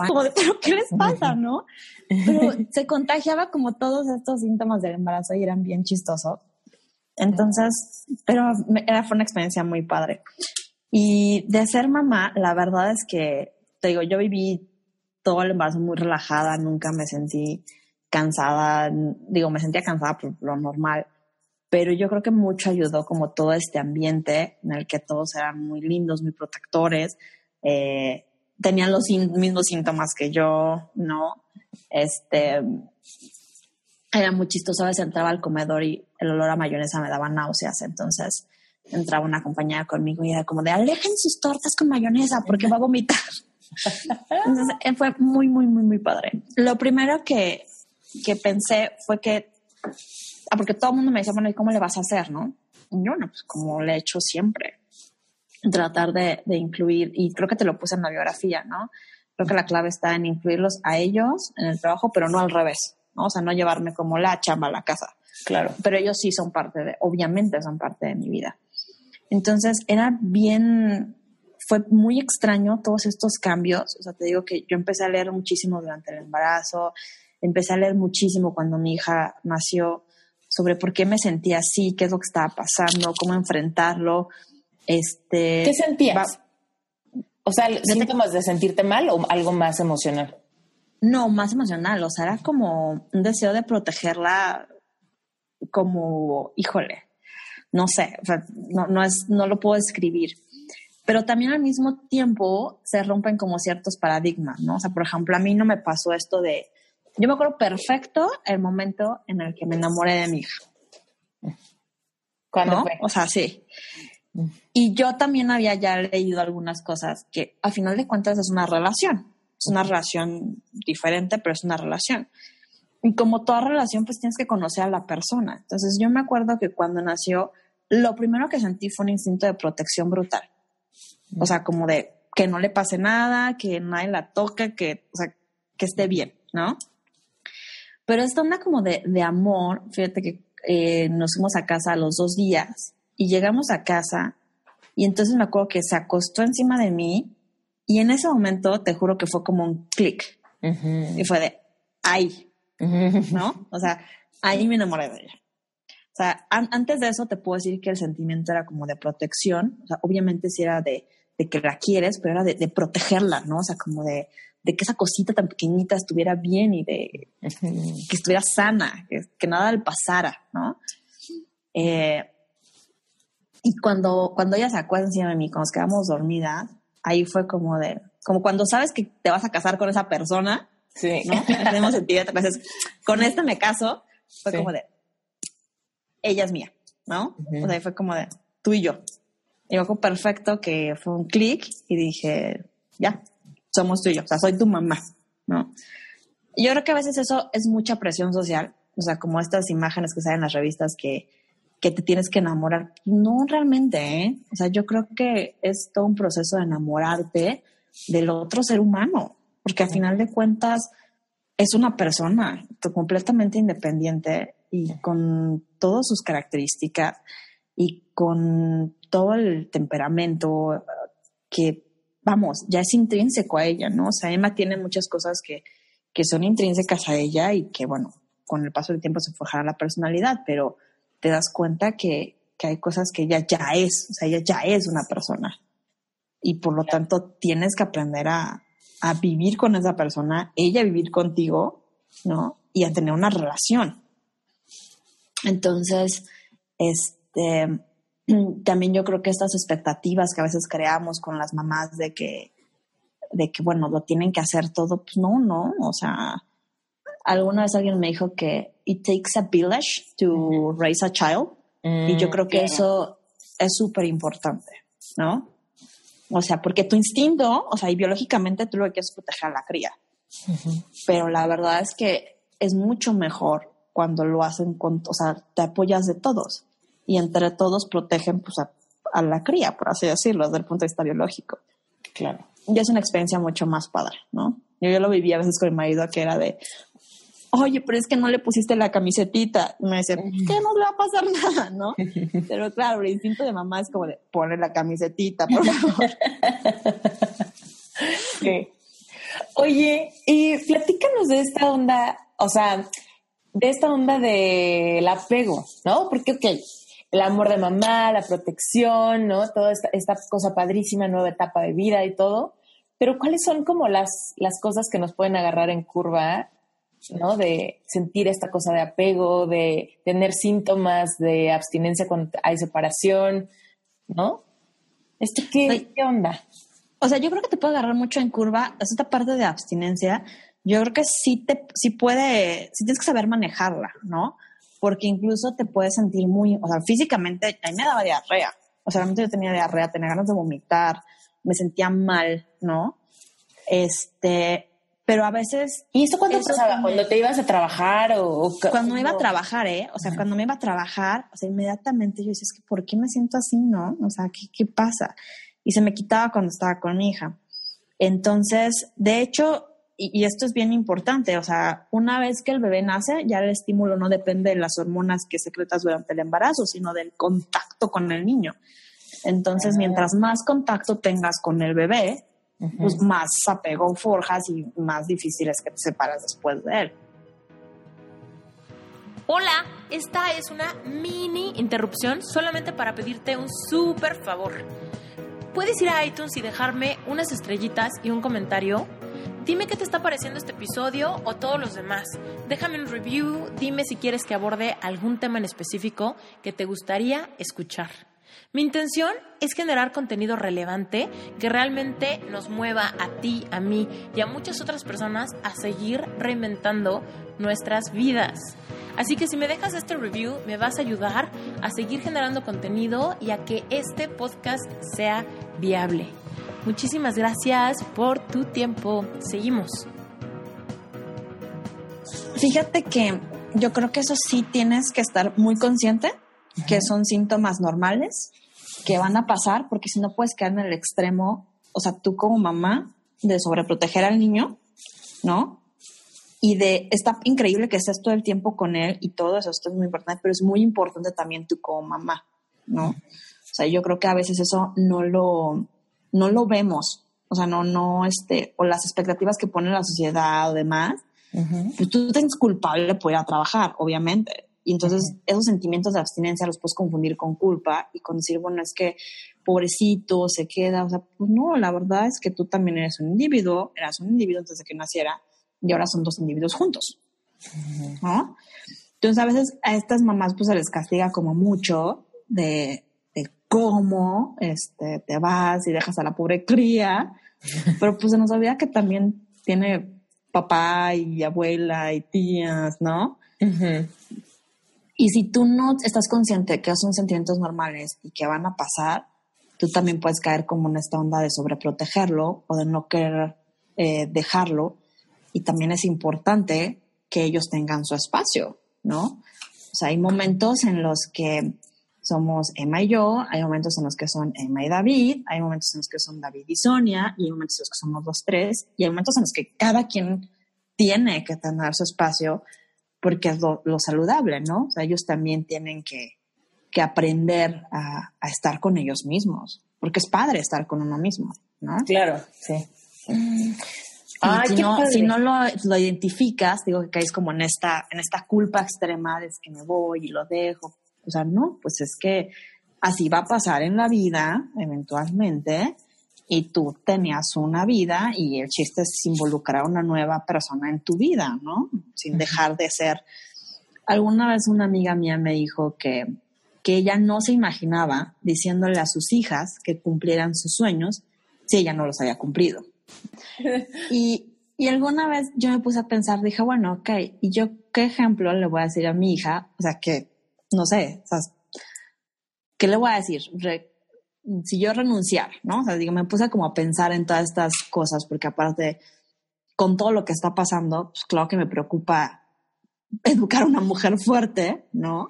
como de, pero ¿qué les pasa, no? Pero se contagiaba como todos estos síntomas del embarazo y eran bien chistosos. Entonces, pero era, fue una experiencia muy padre. Y de ser mamá, la verdad es que, te digo, yo viví todo el embarazo muy relajada, nunca me sentí cansada, digo, me sentía cansada por lo normal, pero yo creo que mucho ayudó como todo este ambiente en el que todos eran muy lindos, muy protectores, eh, tenían los mismos síntomas que yo, ¿no? Este, era muy chistoso, a veces entraba al comedor y el olor a mayonesa me daba náuseas, entonces entraba una compañera conmigo y era como de alejen sus tortas con mayonesa porque va a vomitar. entonces eh, fue muy, muy, muy, muy padre. Lo primero que, que pensé fue que, ah, porque todo el mundo me decía, bueno, ¿y cómo le vas a hacer, no? Y yo, no, pues como le he hecho siempre tratar de, incluir, y creo que te lo puse en la biografía, ¿no? Creo que la clave está en incluirlos a ellos en el trabajo, pero no al revés, ¿no? O sea, no llevarme como la chamba a la casa. Claro. Pero ellos sí son parte de, obviamente son parte de mi vida. Entonces, era bien, fue muy extraño todos estos cambios. O sea, te digo que yo empecé a leer muchísimo durante el embarazo, empecé a leer muchísimo cuando mi hija nació sobre por qué me sentía así, qué es lo que estaba pasando, cómo enfrentarlo. Este, ¿Qué sentías? o sea, ¿síntomas de sentirte mal o algo más emocional? No, más emocional. O sea, era como un deseo de protegerla como, híjole, no sé, o sea, no, no, es, no lo puedo describir. Pero también al mismo tiempo se rompen como ciertos paradigmas, ¿no? O sea, por ejemplo, a mí no me pasó esto de, yo me acuerdo perfecto el momento en el que me enamoré de mi hija. ¿Cuándo fue? O sea, sí. Y yo también había ya leído algunas cosas que a final de cuentas es una relación. Es una relación diferente, pero es una relación. Y como toda relación, pues tienes que conocer a la persona. Entonces yo me acuerdo que cuando nació, lo primero que sentí fue un instinto de protección brutal. O sea, como de que no le pase nada, que nadie la toque, que, o sea, que esté bien, ¿no? Pero esta onda como de, de amor, fíjate que eh, nos fuimos a casa a los dos días y llegamos a casa y entonces me acuerdo que se acostó encima de mí y en ese momento te juro que fue como un clic. Y fue de, ay, ¿no? O sea, ahí me enamoré de ella. O sea, antes de eso te puedo decir que el sentimiento era como de protección. O sea, obviamente sí era de, de que la quieres, pero era de, protegerla, ¿no? O sea, como de, de, que esa cosita tan pequeñita estuviera bien y de que estuviera sana, que, que nada le pasara, ¿no? Eh, y cuando, cuando ella se acuerda encima de mí, cuando nos quedamos dormidas, ahí fue como de, como cuando sabes que te vas a casar con esa persona, sí. ¿no? Tenemos sentido, entonces, con este me caso, fue como de, ella es mía, ¿no? O sea, fue como de, tú y yo. Y fue perfecto que fue un clic y dije, ya, somos tú y yo, o sea, soy tu mamá, ¿no? Y yo creo que a veces eso es mucha presión social, o sea, como estas imágenes que salen en las revistas que que te tienes que enamorar. No realmente, ¿eh? O sea, yo creo que es todo un proceso de enamorarte del otro ser humano, porque al final de cuentas es una persona completamente independiente y con todas sus características y con todo el temperamento que, vamos, ya es intrínseco a ella, ¿no? O sea, Emma tiene muchas cosas que, que son intrínsecas a ella y que, bueno, con el paso del tiempo se forjará la personalidad, pero te das cuenta que, hay cosas que ella ya es, o sea, ella ya es una persona. Y por lo tanto tienes que aprender a, vivir con esa persona, ella vivir contigo, ¿no? Y a tener una relación. Entonces, este, también yo creo que estas expectativas que a veces creamos con las mamás de que, de que, bueno, lo tienen que hacer todo, pues no, no, o sea, alguna vez alguien me dijo que it takes a village to raise a child y yo creo que eso es súper importante, ¿no? O sea, porque tu instinto, o sea, y biológicamente tú lo que quieres es proteger a la cría. Pero la verdad es que es mucho mejor cuando lo hacen con, o sea, te apoyas de todos y entre todos protegen pues, a, la cría, por así decirlo, desde el punto de vista biológico. Claro. Y es una experiencia mucho más padre, ¿no? Yo, yo lo viví a veces con mi marido que era de, oye, pero es que no le pusiste la camisetita. Y me dice, ¿qué no le va a pasar nada, no? Pero claro, el instinto de mamá es como de, poner la camisetita, por favor. Oye, y platícanos de esta onda, o sea, de esta onda del apego, ¿no? Porque, ok, el amor de mamá, la protección, ¿no? Toda esta, esta cosa padrísima, nueva etapa de vida y todo. Pero ¿cuáles son como las, las cosas que nos pueden agarrar en curva ¿no? De sentir esta cosa de apego, de tener síntomas de abstinencia cuando hay separación, ¿no? ¿Esto qué, qué onda? O sea, yo creo que te puede agarrar mucho en curva. Esta parte de abstinencia, yo creo que sí te, sí puede, sí tienes que saber manejarla, ¿no? Porque incluso te puedes sentir muy, o sea, físicamente, a mí me daba diarrea. O sea, realmente yo tenía diarrea, tenía ganas de vomitar, me sentía mal, ¿no? Este, pero a veces... ¿Y esto cuándo pasaba? ¿Cuando te ibas a trabajar o...? Cuando me iba a trabajar, ¿eh? O sea, cuando me iba a trabajar, o sea, inmediatamente yo decía, es que ¿por qué me siento así, no? O sea, ¿qué, qué pasa? Y se me quitaba cuando estaba con mi hija. Entonces, de hecho, y, y, esto es bien importante, o sea, una vez que el bebé nace, ya el estímulo no depende de las hormonas que secretas durante el embarazo, sino del contacto con el niño. Entonces, mientras más contacto tengas con el bebé, pues más apego forjas y más difícil es que te separas después de él. Hola, esta es una mini interrupción solamente para pedirte un súper favor. Puedes ir a iTunes y dejarme unas estrellitas y un comentario. Dime qué te está pareciendo este episodio o todos los demás. Déjame un review, dime si quieres que aborde algún tema en específico que te gustaría escuchar. Mi intención es generar contenido relevante que realmente nos mueva a ti, a mí y a muchas otras personas a seguir reinventando nuestras vidas. Así que si me dejas este review, me vas a ayudar a seguir generando contenido y a que este podcast sea viable. Muchísimas gracias por tu tiempo. Seguimos. Fíjate que yo creo que eso sí tienes que estar muy consciente que son síntomas normales que van a pasar, porque si no puedes quedar en el extremo, o sea, tú como mamá, de sobreproteger al niño, ¿no? Y de, está increíble que estés todo el tiempo con él y todo eso, esto es muy importante, pero es muy importante también tú como mamá, ¿no? O sea, yo creo que a veces eso no lo, no lo vemos, o sea, no, no, este, o las expectativas que pone la sociedad o demás, pues tú te sientes culpable por ir a trabajar, obviamente, y entonces esos sentimientos de abstinencia los puedes confundir con culpa y con decir, bueno, es que pobrecito se queda. O sea, pues no, la verdad es que tú también eres un individuo, eras un individuo antes de que naciera y ahora son dos individuos juntos. ¿No? Entonces a veces a estas mamás pues se les castiga como mucho de cómo este, te vas y dejas a la pobre cría, pero pues se nos olvida que también tiene papá y abuela y tías, ¿no? Y si tú no estás consciente que son sentimientos normales y que van a pasar, tú también puedes caer como en esta onda de sobreprotegerlo o de no querer eh, dejarlo. Y también es importante que ellos tengan su espacio, ¿no? O sea, hay momentos en los que somos Emma y yo, hay momentos en los que son Emma y David, hay momentos en los que son David y Sonia, y hay momentos en los que somos los tres, y hay momentos en los que cada quien tiene que tener su espacio porque es lo, saludable, ¿no? O sea, ellos también tienen que, aprender a, estar con ellos mismos, porque es padre estar con uno mismo, ¿no? Claro, sí. si, no, lo, identificas, digo que caes como en esta, en esta culpa extrema de que me voy y lo dejo. O sea, no, pues es que así va a pasar en la vida eventualmente y tú tenías una vida y el chiste es involucrar a una nueva persona en tu vida, ¿no? Sin dejar de ser. Alguna vez una amiga mía me dijo que que ella no se imaginaba diciéndole a sus hijas que cumplieran sus sueños si ella no los había cumplido. y, y alguna vez yo me puse a pensar, dije, bueno, ok, ¿y yo qué ejemplo le voy a decir a mi hija? O sea, que, no sé, o sea, ¿qué le voy a decir? si yo renunciar, ¿no? O sea, digo, me puse como a pensar en todas estas cosas, porque aparte, con todo lo que está pasando, pues claro que me preocupa educar a una mujer fuerte, ¿no?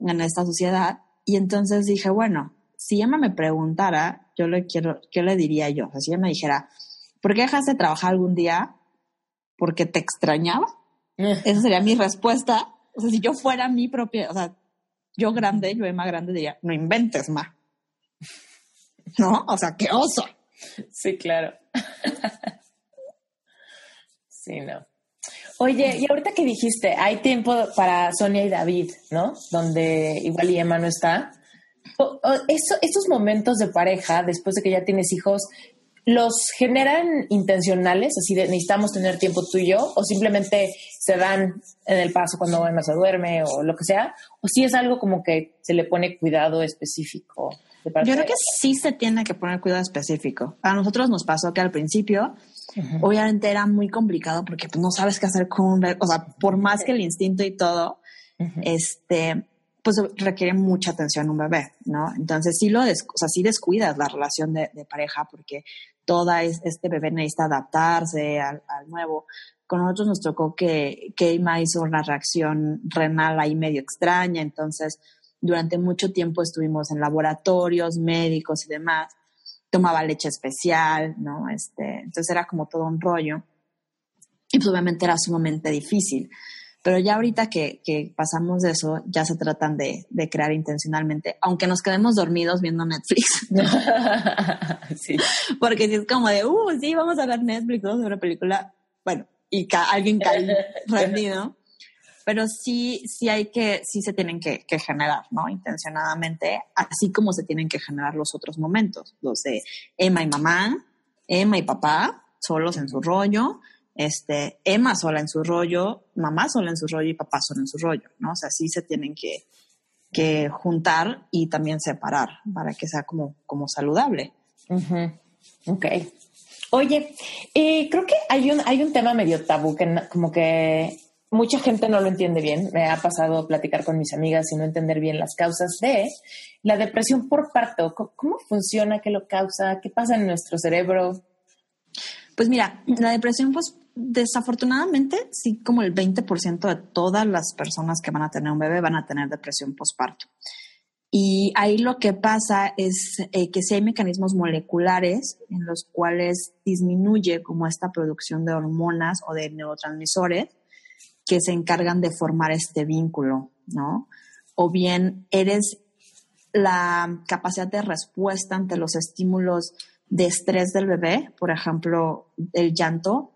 En esta sociedad. Y entonces dije, bueno, si Emma me preguntara, yo le quiero, ¿qué le diría yo? O sea, si ella me dijera, ¿por qué dejaste de trabajar algún día? Porque te extrañaba. Eh. Esa sería mi respuesta. O sea, si yo fuera mi propia, o sea, yo grande, yo Emma grande diría, no inventes más. ¿No? O sea, qué oso. Sí, claro. sí, no. Oye, y ahorita que dijiste, hay tiempo para Sonia y David, ¿no? Donde igual y Emma no está. eso, estos momentos de pareja, después de que ya tienes hijos, ¿los generan intencionales? Así de necesitamos tener tiempo tú y yo, o simplemente se dan en el paso cuando Emma se duerme o lo que sea, o si es algo como que se le pone cuidado específico. Yo creo que sí se tiene que poner cuidado específico. A nosotros nos pasó que al principio, obviamente era muy complicado porque pues, no sabes qué hacer con. O sea, por más que el instinto y todo, este, pues requiere mucha atención un bebé, ¿no? Entonces sí lo, o sea, sí descuidas la relación de, pareja porque toda este bebé necesita adaptarse al, nuevo. Con nosotros nos tocó que, que hizo una reacción renal ahí medio extraña, entonces durante mucho tiempo estuvimos en laboratorios médicos y demás. Tomaba leche especial, ¿no? Este, entonces era como todo un rollo. Y pues obviamente era sumamente difícil. Pero ya ahorita que, que pasamos de eso, ya se tratan de, de, crear intencionalmente, aunque nos quedemos dormidos viendo Netflix. sí. Porque si es como de, uh, sí, vamos a ver Netflix, vamos a ver una película, bueno, y alguien cae rendido pero sí, sí hay que, sí se tienen que, generar, ¿no? Intencionadamente, así como se tienen que generar los otros momentos, los de Emma y mamá, Emma y papá, solos en su rollo, este, Emma sola en su rollo, mamá sola en su rollo y papá sola en su rollo, ¿no? O sea, sí se tienen que, que juntar y también separar para que sea como, como saludable. Ok. Oye, eh, creo que hay un, hay un tema medio tabú que como que mucha gente no lo entiende bien. Me ha pasado platicar con mis amigas y no entender bien las causas de la depresión por parto. ¿Cómo funciona? ¿Qué lo causa? ¿Qué pasa en nuestro cerebro? Pues mira, la depresión, pues desafortunadamente, sí, como el 20% de todas las personas que van a tener un bebé van a tener depresión postparto. Y ahí lo que pasa es eh, que si hay mecanismos moleculares en los cuales disminuye como esta producción de hormonas o de neurotransmisores, que se encargan de formar este vínculo, ¿no? O bien eres la capacidad de respuesta ante los estímulos de estrés del bebé, por ejemplo, el llanto,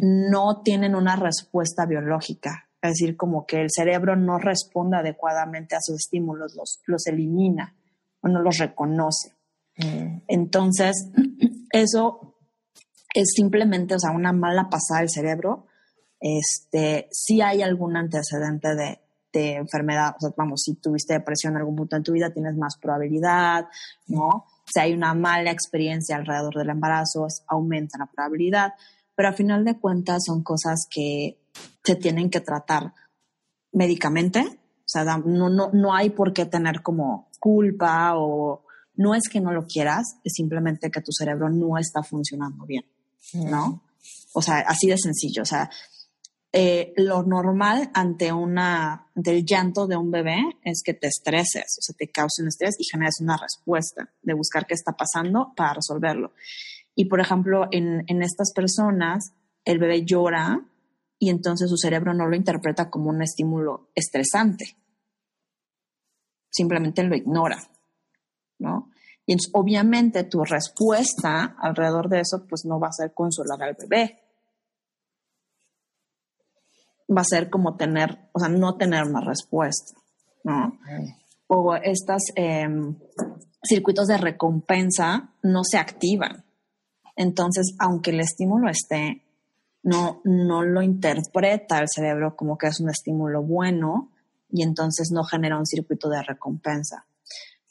no tienen una respuesta biológica. Es decir, como que el cerebro no responde adecuadamente a sus estímulos, los, los elimina o no los reconoce. Mm. Entonces, eso es simplemente, o sea, una mala pasada del cerebro este, si hay algún antecedente de, de enfermedad, o sea, vamos, si tuviste depresión en algún punto en tu vida, tienes más probabilidad, ¿no? Si hay una mala experiencia alrededor del embarazo, aumenta la probabilidad, pero a final de cuentas son cosas que se tienen que tratar médicamente, o sea, no, no, no hay por qué tener como culpa o no es que no lo quieras, es simplemente que tu cerebro no está funcionando bien, ¿no? O sea, así de sencillo, o sea, eh, lo normal ante una ante el llanto de un bebé es que te estreses, o sea, te causen estrés y generes una respuesta de buscar qué está pasando para resolverlo. Y por ejemplo, en, en estas personas, el bebé llora y entonces su cerebro no lo interpreta como un estímulo estresante. Simplemente lo ignora, ¿no? Y entonces, obviamente tu respuesta alrededor de eso, pues no va a ser consolar al bebé, va a ser como tener, o sea, no tener una respuesta, ¿no? O estos em, circuitos de recompensa no se activan. Entonces, aunque el estímulo esté, no, no lo interpreta el cerebro como que es un estímulo bueno y entonces no genera un circuito de recompensa.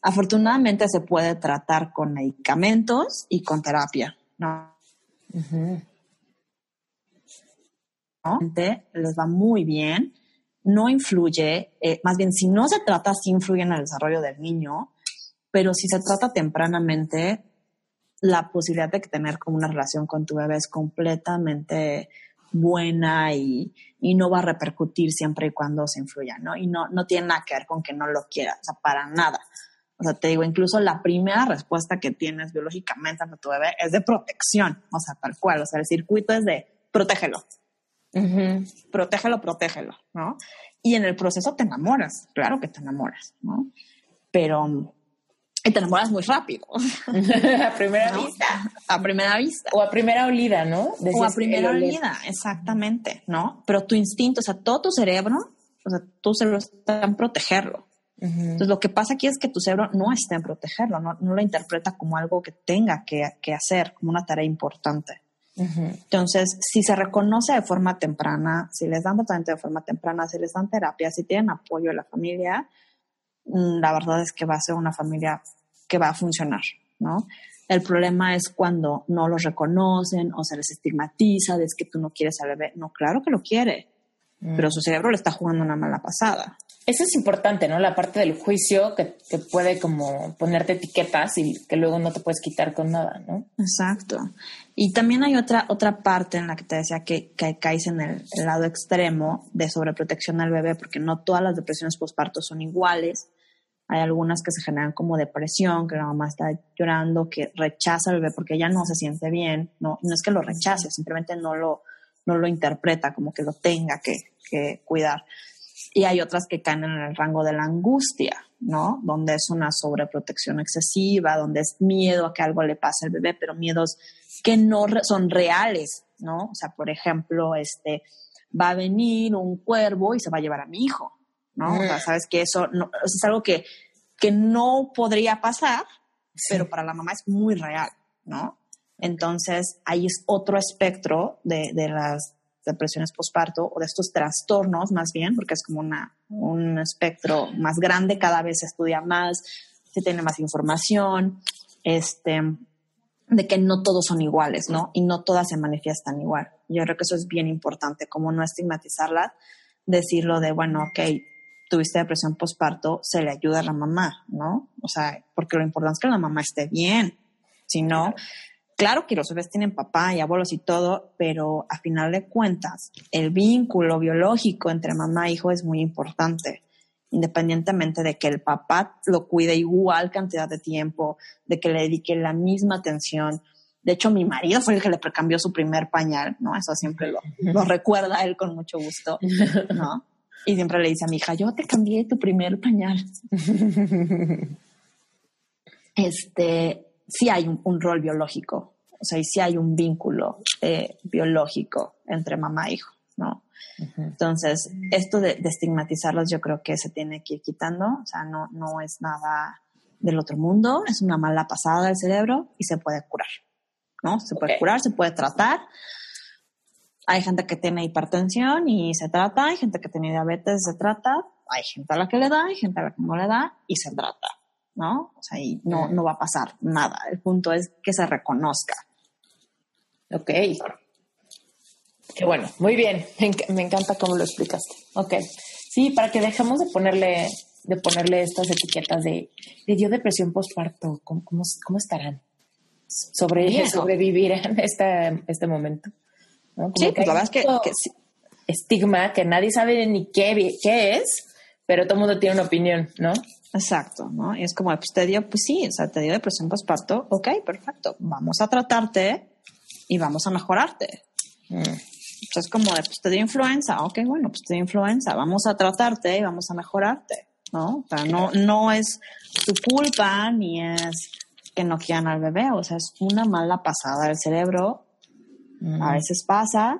Afortunadamente se puede tratar con medicamentos y con terapia, ¿no? Les va muy bien, no influye, eh, más bien si no se trata, sí influye en el desarrollo del niño, pero si se trata tempranamente, la posibilidad de tener como una relación con tu bebé es completamente buena y, no va a repercutir siempre y cuando se influya, ¿no? Y no, no tiene nada que ver con que no lo quieras, o sea, para nada. O sea, te digo, incluso la primera respuesta que tienes biológicamente ante tu bebé es de protección, o sea, tal cual. O sea, el circuito es de protégelo. Protégelo, protégelo, ¿no? Y en el proceso te enamoras, claro que te enamoras, ¿no? Pero y te enamoras muy rápido. a primera vista. A primera vista. O a primera olida, ¿no? o a primera olida, exactamente, ¿no? Pero tu instinto, o sea, todo tu cerebro, o sea, tu cerebro está en protegerlo. Entonces, lo que pasa aquí es que tu cerebro no está en protegerlo, no, lo interpreta como algo que tenga que, hacer, como una tarea importante. Entonces, si se reconoce de forma temprana, si les dan tratamiento de forma temprana, si les dan terapia, si tienen apoyo de la familia, la verdad es que va a ser una familia que va a funcionar, ¿no? El problema es cuando no los reconocen o se les estigmatiza de que tú no quieres al bebé. No, claro que lo quiere, pero su cerebro le está jugando una mala pasada. Eso es importante, ¿no? La parte del juicio que, que, puede como ponerte etiquetas y que luego no te puedes quitar con nada, ¿no? Exacto. Y también hay otra, otra parte en la que te decía que, que caes en el, lado extremo de sobreprotección al bebé, porque no todas las depresiones postparto son iguales. Hay algunas que se generan como depresión, que la mamá está llorando, que rechaza al bebé porque ella no se siente bien, ¿no? no es que lo rechace, simplemente no lo, no lo interpreta como que lo tenga que, que cuidar y hay otras que caen en el rango de la angustia, ¿no? Donde es una sobreprotección excesiva, donde es miedo a que algo le pase al bebé, pero miedos que no son reales, ¿no? O sea, por ejemplo, este, va a venir un cuervo y se va a llevar a mi hijo, ¿no? O sea, sabes que eso, no, es algo que, que no podría pasar, pero para la mamá es muy real, ¿no? Entonces, ahí es otro espectro de, de las depresiones postparto o de estos trastornos más bien, porque es como una, un espectro más grande, cada vez se estudia más, se tiene más información, este, de que no todos son iguales, ¿no? Y no todas se manifiestan igual. Yo creo que eso es bien importante, como no estigmatizarla, decirlo de, bueno, ok, tuviste depresión postparto, se le ayuda a la mamá, ¿no? O sea, porque lo importante es que la mamá esté bien. Si no, Claro que los bebés tienen papá y abuelos y todo, pero a final de cuentas, el vínculo biológico entre mamá e hijo es muy importante, independientemente de que el papá lo cuide igual cantidad de tiempo, de que le dedique la misma atención. De hecho, mi marido fue el que le precambió su primer pañal, ¿no? Eso siempre lo, lo recuerda él con mucho gusto, ¿no? Y siempre le dice a mi hija, yo te cambié tu primer pañal. Este, sí hay un, rol biológico, o sea, y sí hay un vínculo eh, biológico entre mamá e hijo, ¿no? Entonces, esto de, estigmatizarlos yo creo que se tiene que ir quitando, o sea, no, no es nada del otro mundo, es una mala pasada del cerebro y se puede curar, ¿no? Se puede curar, se puede tratar. Hay gente que tiene hipertensión y se trata, hay gente que tiene diabetes y se trata, hay gente a la que le da, hay gente a la que no le da y se trata. ¿No? O sea, ahí no, no va a pasar nada. El punto es que se reconozca. Ok. Qué bueno, muy bien. Me, encanta cómo lo explicaste. Ok. Sí, para que dejemos de ponerle, de ponerle estas etiquetas de, de dio depresión postparto. ¿Cómo, cómo, estarán? Sobre, sobrevivirán este, este momento. sí, pues la verdad es que, estigma que nadie sabe ni qué, qué es, pero todo el mundo tiene una opinión, ¿no? Exacto, ¿no? Y es como, pues te dio, pues sí, o sea, te dio depresión postparto, ok, perfecto, vamos a tratarte y vamos a mejorarte. Mm. Pues es como, pues te dio influenza, ok, bueno, pues te dio influenza, vamos a tratarte y vamos a mejorarte, ¿no? O sea, no, no es tu culpa ni es que no quieran al bebé, o sea, es una mala pasada del cerebro, mm. a veces pasa,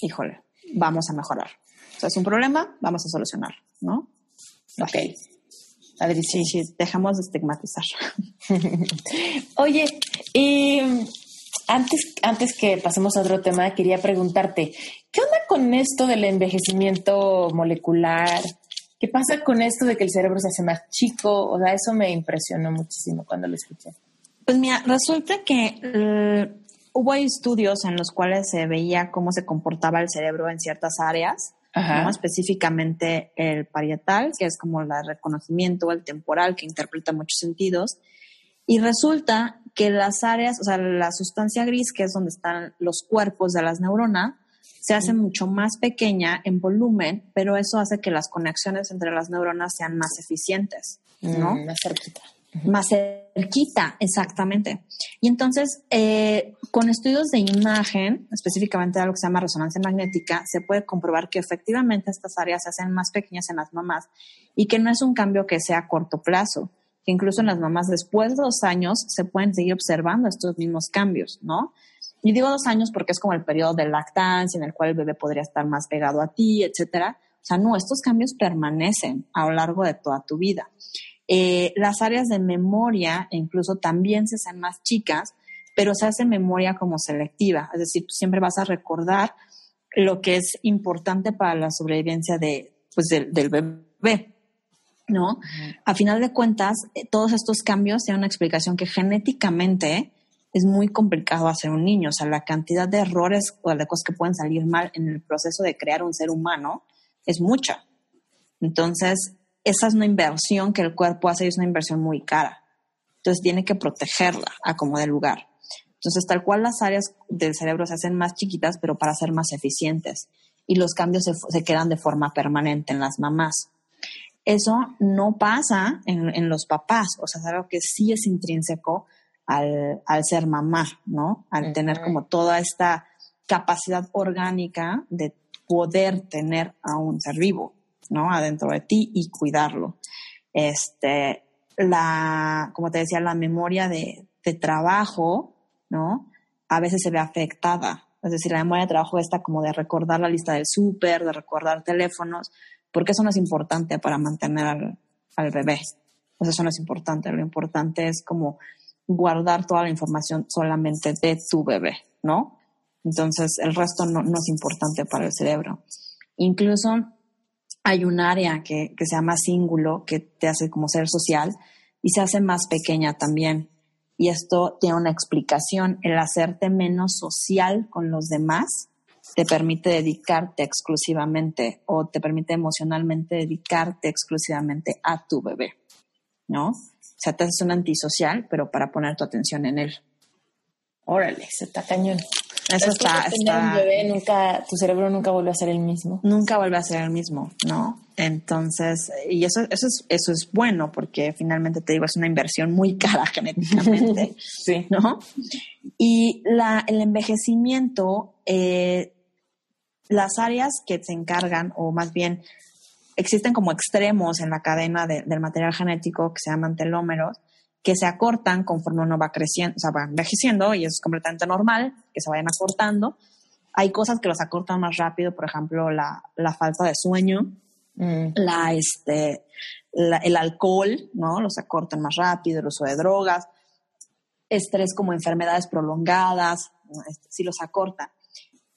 híjole, vamos a mejorar. O sea, es un problema, vamos a solucionar, ¿no? Ok. A sí, sí, dejamos de estigmatizar. Oye, y antes, antes que pasemos a otro tema, quería preguntarte, ¿qué onda con esto del envejecimiento molecular? ¿Qué pasa con esto de que el cerebro se hace más chico? O sea, eso me impresionó muchísimo cuando lo escuché. Pues mira, resulta que eh, hubo estudios en los cuales se veía cómo se comportaba el cerebro en ciertas áreas, ¿no? específicamente el parietal, que es como el reconocimiento, el temporal, que interpreta muchos sentidos. Y resulta que las áreas, o sea, la sustancia gris, que es donde están los cuerpos de las neuronas, se hace mucho más pequeña en volumen, pero eso hace que las conexiones entre las neuronas sean más eficientes, ¿no? Mm, más cerquita. Más cerquita, exactamente. Y entonces, eh, con estudios de imagen, específicamente de lo que se llama resonancia magnética, se puede comprobar que efectivamente estas áreas se hacen más pequeñas en las mamás y que no es un cambio que sea a corto plazo, que incluso en las mamás después de dos años se pueden seguir observando estos mismos cambios, ¿no? Y digo dos años porque es como el periodo de lactancia en el cual el bebé podría estar más pegado a ti, etcétera. O sea, no, estos cambios permanecen a lo largo de toda tu vida. Eh, las áreas de memoria incluso también se hacen más chicas, pero se hace memoria como selectiva, es decir, tú siempre vas a recordar lo que es importante para la sobrevivencia de, pues, del, bebé. ¿No? A final de cuentas, eh, todos estos cambios tienen una explicación que genéticamente es muy complicado hacer un niño. O sea, la cantidad de errores o de cosas que pueden salir mal en el proceso de crear un ser humano es mucha. Entonces, esa es una inversión que el cuerpo hace y es una inversión muy cara. Entonces tiene que protegerla a como de lugar. Entonces, tal cual las áreas del cerebro se hacen más chiquitas, pero para ser más eficientes. Y los cambios se, quedan de forma permanente en las mamás. Eso no pasa en, los papás. O sea, es algo que sí es intrínseco al, ser mamá, ¿no? Al tener como toda esta capacidad orgánica de poder tener a un ser vivo. ¿No? Adentro de ti y cuidarlo. Este, la, como te decía, la memoria de, trabajo, ¿no? A veces se ve afectada. Es decir, la memoria de trabajo está como de recordar la lista del súper, de recordar teléfonos, porque eso no es importante para mantener al, al bebé. Eso no es importante. Lo importante es como guardar toda la información solamente de tu bebé, ¿no? Entonces, el resto no, no es importante para el cerebro. Incluso hay un área que, se llama cíngulo, que te hace como ser social, y se hace más pequeña también. Y esto tiene una explicación. El hacerte menos social con los demás te permite dedicarte exclusivamente o te permite emocionalmente dedicarte exclusivamente a tu bebé, ¿no? O sea, te haces un antisocial, pero para poner tu atención en él. Órale, se está cañón. Eso está, Un bebé, nunca, tu cerebro nunca vuelve a ser el mismo. Nunca vuelve a ser el mismo, ¿no? Entonces, y eso, eso, es, eso es bueno porque finalmente te digo, es una inversión muy cara genéticamente, sí. ¿no? Y la, el envejecimiento, eh, las áreas que se encargan, o más bien existen como extremos en la cadena del material genético que se llaman telómeros, que se acortan conforme uno va creciendo, o sea, va envejeciendo y es completamente normal que se vayan acortando. Hay cosas que los acortan más rápido, por ejemplo, la, falta de sueño, mm. la, este, el alcohol, ¿no? Los acortan más rápido, el uso de drogas, estrés como enfermedades prolongadas, este, sí los acorta.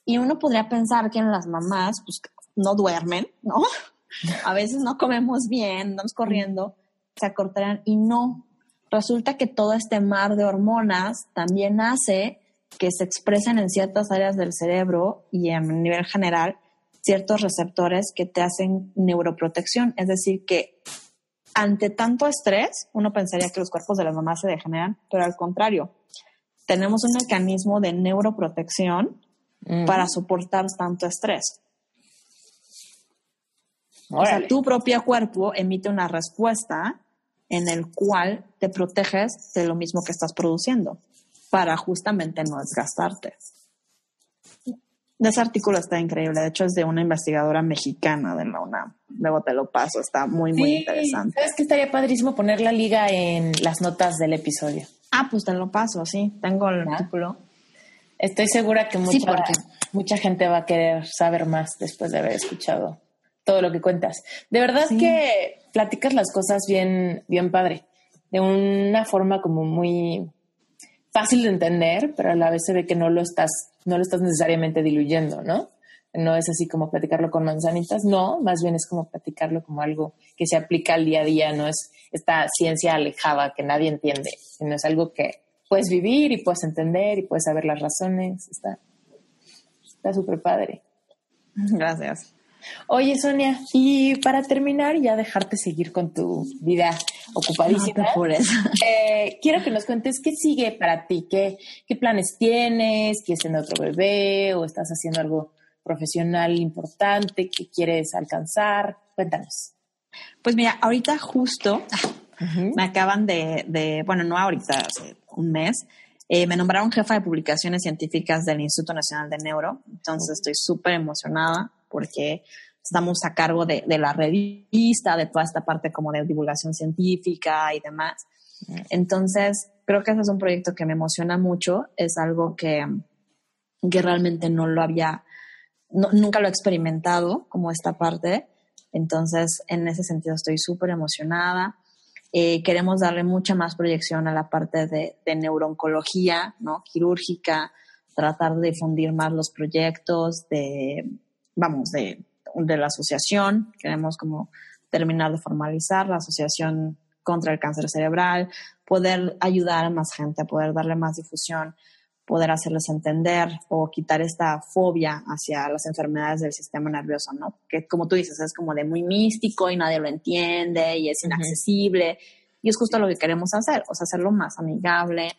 Y uno podría pensar que en las mamás, pues, no duermen, ¿no? A veces no comemos bien, andamos corriendo, se acortarán y no, resulta que todo este mar de hormonas también hace que se expresen en ciertas áreas del cerebro y a nivel general ciertos receptores que te hacen neuroprotección. Es decir, que ante tanto estrés, uno pensaría que los cuerpos de las mamás se degeneran, pero al contrario, tenemos un mecanismo de neuroprotección para soportar tanto estrés. O sea, tu propio cuerpo emite una respuesta en el cual te proteges de lo mismo que estás produciendo para justamente no desgastarte. Ese artículo está increíble, de hecho es de una investigadora mexicana de la UNAM. Luego te lo paso, está muy, muy interesante. ¿Sabes que estaría padrísimo poner la liga en las notas del episodio? Ah, pues te lo paso, sí, tengo el artículo. Estoy segura que mucha, mucha gente va a querer saber más después de haber escuchado todo lo que cuentas. De verdad que platicas las cosas bien, bien padre, de una forma como muy fácil de entender, pero a la vez se ve que no lo estás, no lo estás necesariamente diluyendo, ¿no? no es así como platicarlo con manzanitas, no, más bien es como platicarlo como algo que se aplica al día a día, no es esta ciencia alejada que nadie entiende, sino es algo que puedes vivir y puedes entender y puedes saber las razones, está está súper padre. Gracias. Oye, Sonia, y para terminar y ya dejarte seguir con tu vida ocupadísima, eh, quiero que nos cuentes qué sigue para ti, qué, qué planes tienes, quieres tener otro bebé o estás haciendo algo profesional importante que quieres alcanzar. Cuéntanos. Pues mira, ahorita justo me acaban de, de, bueno, no ahorita, hace un mes, eh, me nombraron jefa de publicaciones científicas del Instituto Nacional de Neuro, entonces estoy súper emocionada porque estamos a cargo de, la revista, de toda esta parte como de divulgación científica y demás. Entonces, creo que ese es un proyecto que me emociona mucho, es algo que, que realmente no lo había, nunca lo he experimentado como esta parte. Entonces, en ese sentido estoy súper emocionada. Eh, queremos darle mucha más proyección a la parte de, de neurooncología, ¿no? Quirúrgica, tratar de difundir más los proyectos de, vamos, de, de la asociación. Queremos como terminar de formalizar la asociación contra el cáncer cerebral, poder ayudar a más gente, poder darle más difusión poder hacerles entender o quitar esta fobia hacia las enfermedades del sistema nervioso, ¿no? Que como tú dices, es como de muy místico y nadie lo entiende y es inaccesible. Y es justo lo que queremos hacer, o sea, hacerlo más amigable,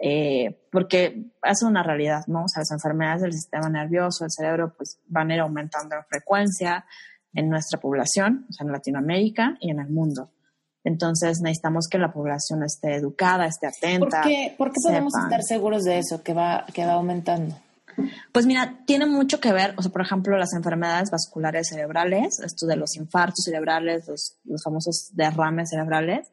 eh, porque es una realidad, ¿no? O sea, las enfermedades del sistema nervioso, el cerebro, pues van a ir aumentando en frecuencia en nuestra población, o sea, en Latinoamérica y en el mundo. Entonces necesitamos que la población esté educada, esté atenta. ¿Por qué, ¿Por qué podemos estar seguros de eso, que va, que va aumentando? Pues mira, tiene mucho que ver, o sea, por ejemplo, las enfermedades vasculares cerebrales, esto de los infartos cerebrales, los, los famosos derrames cerebrales,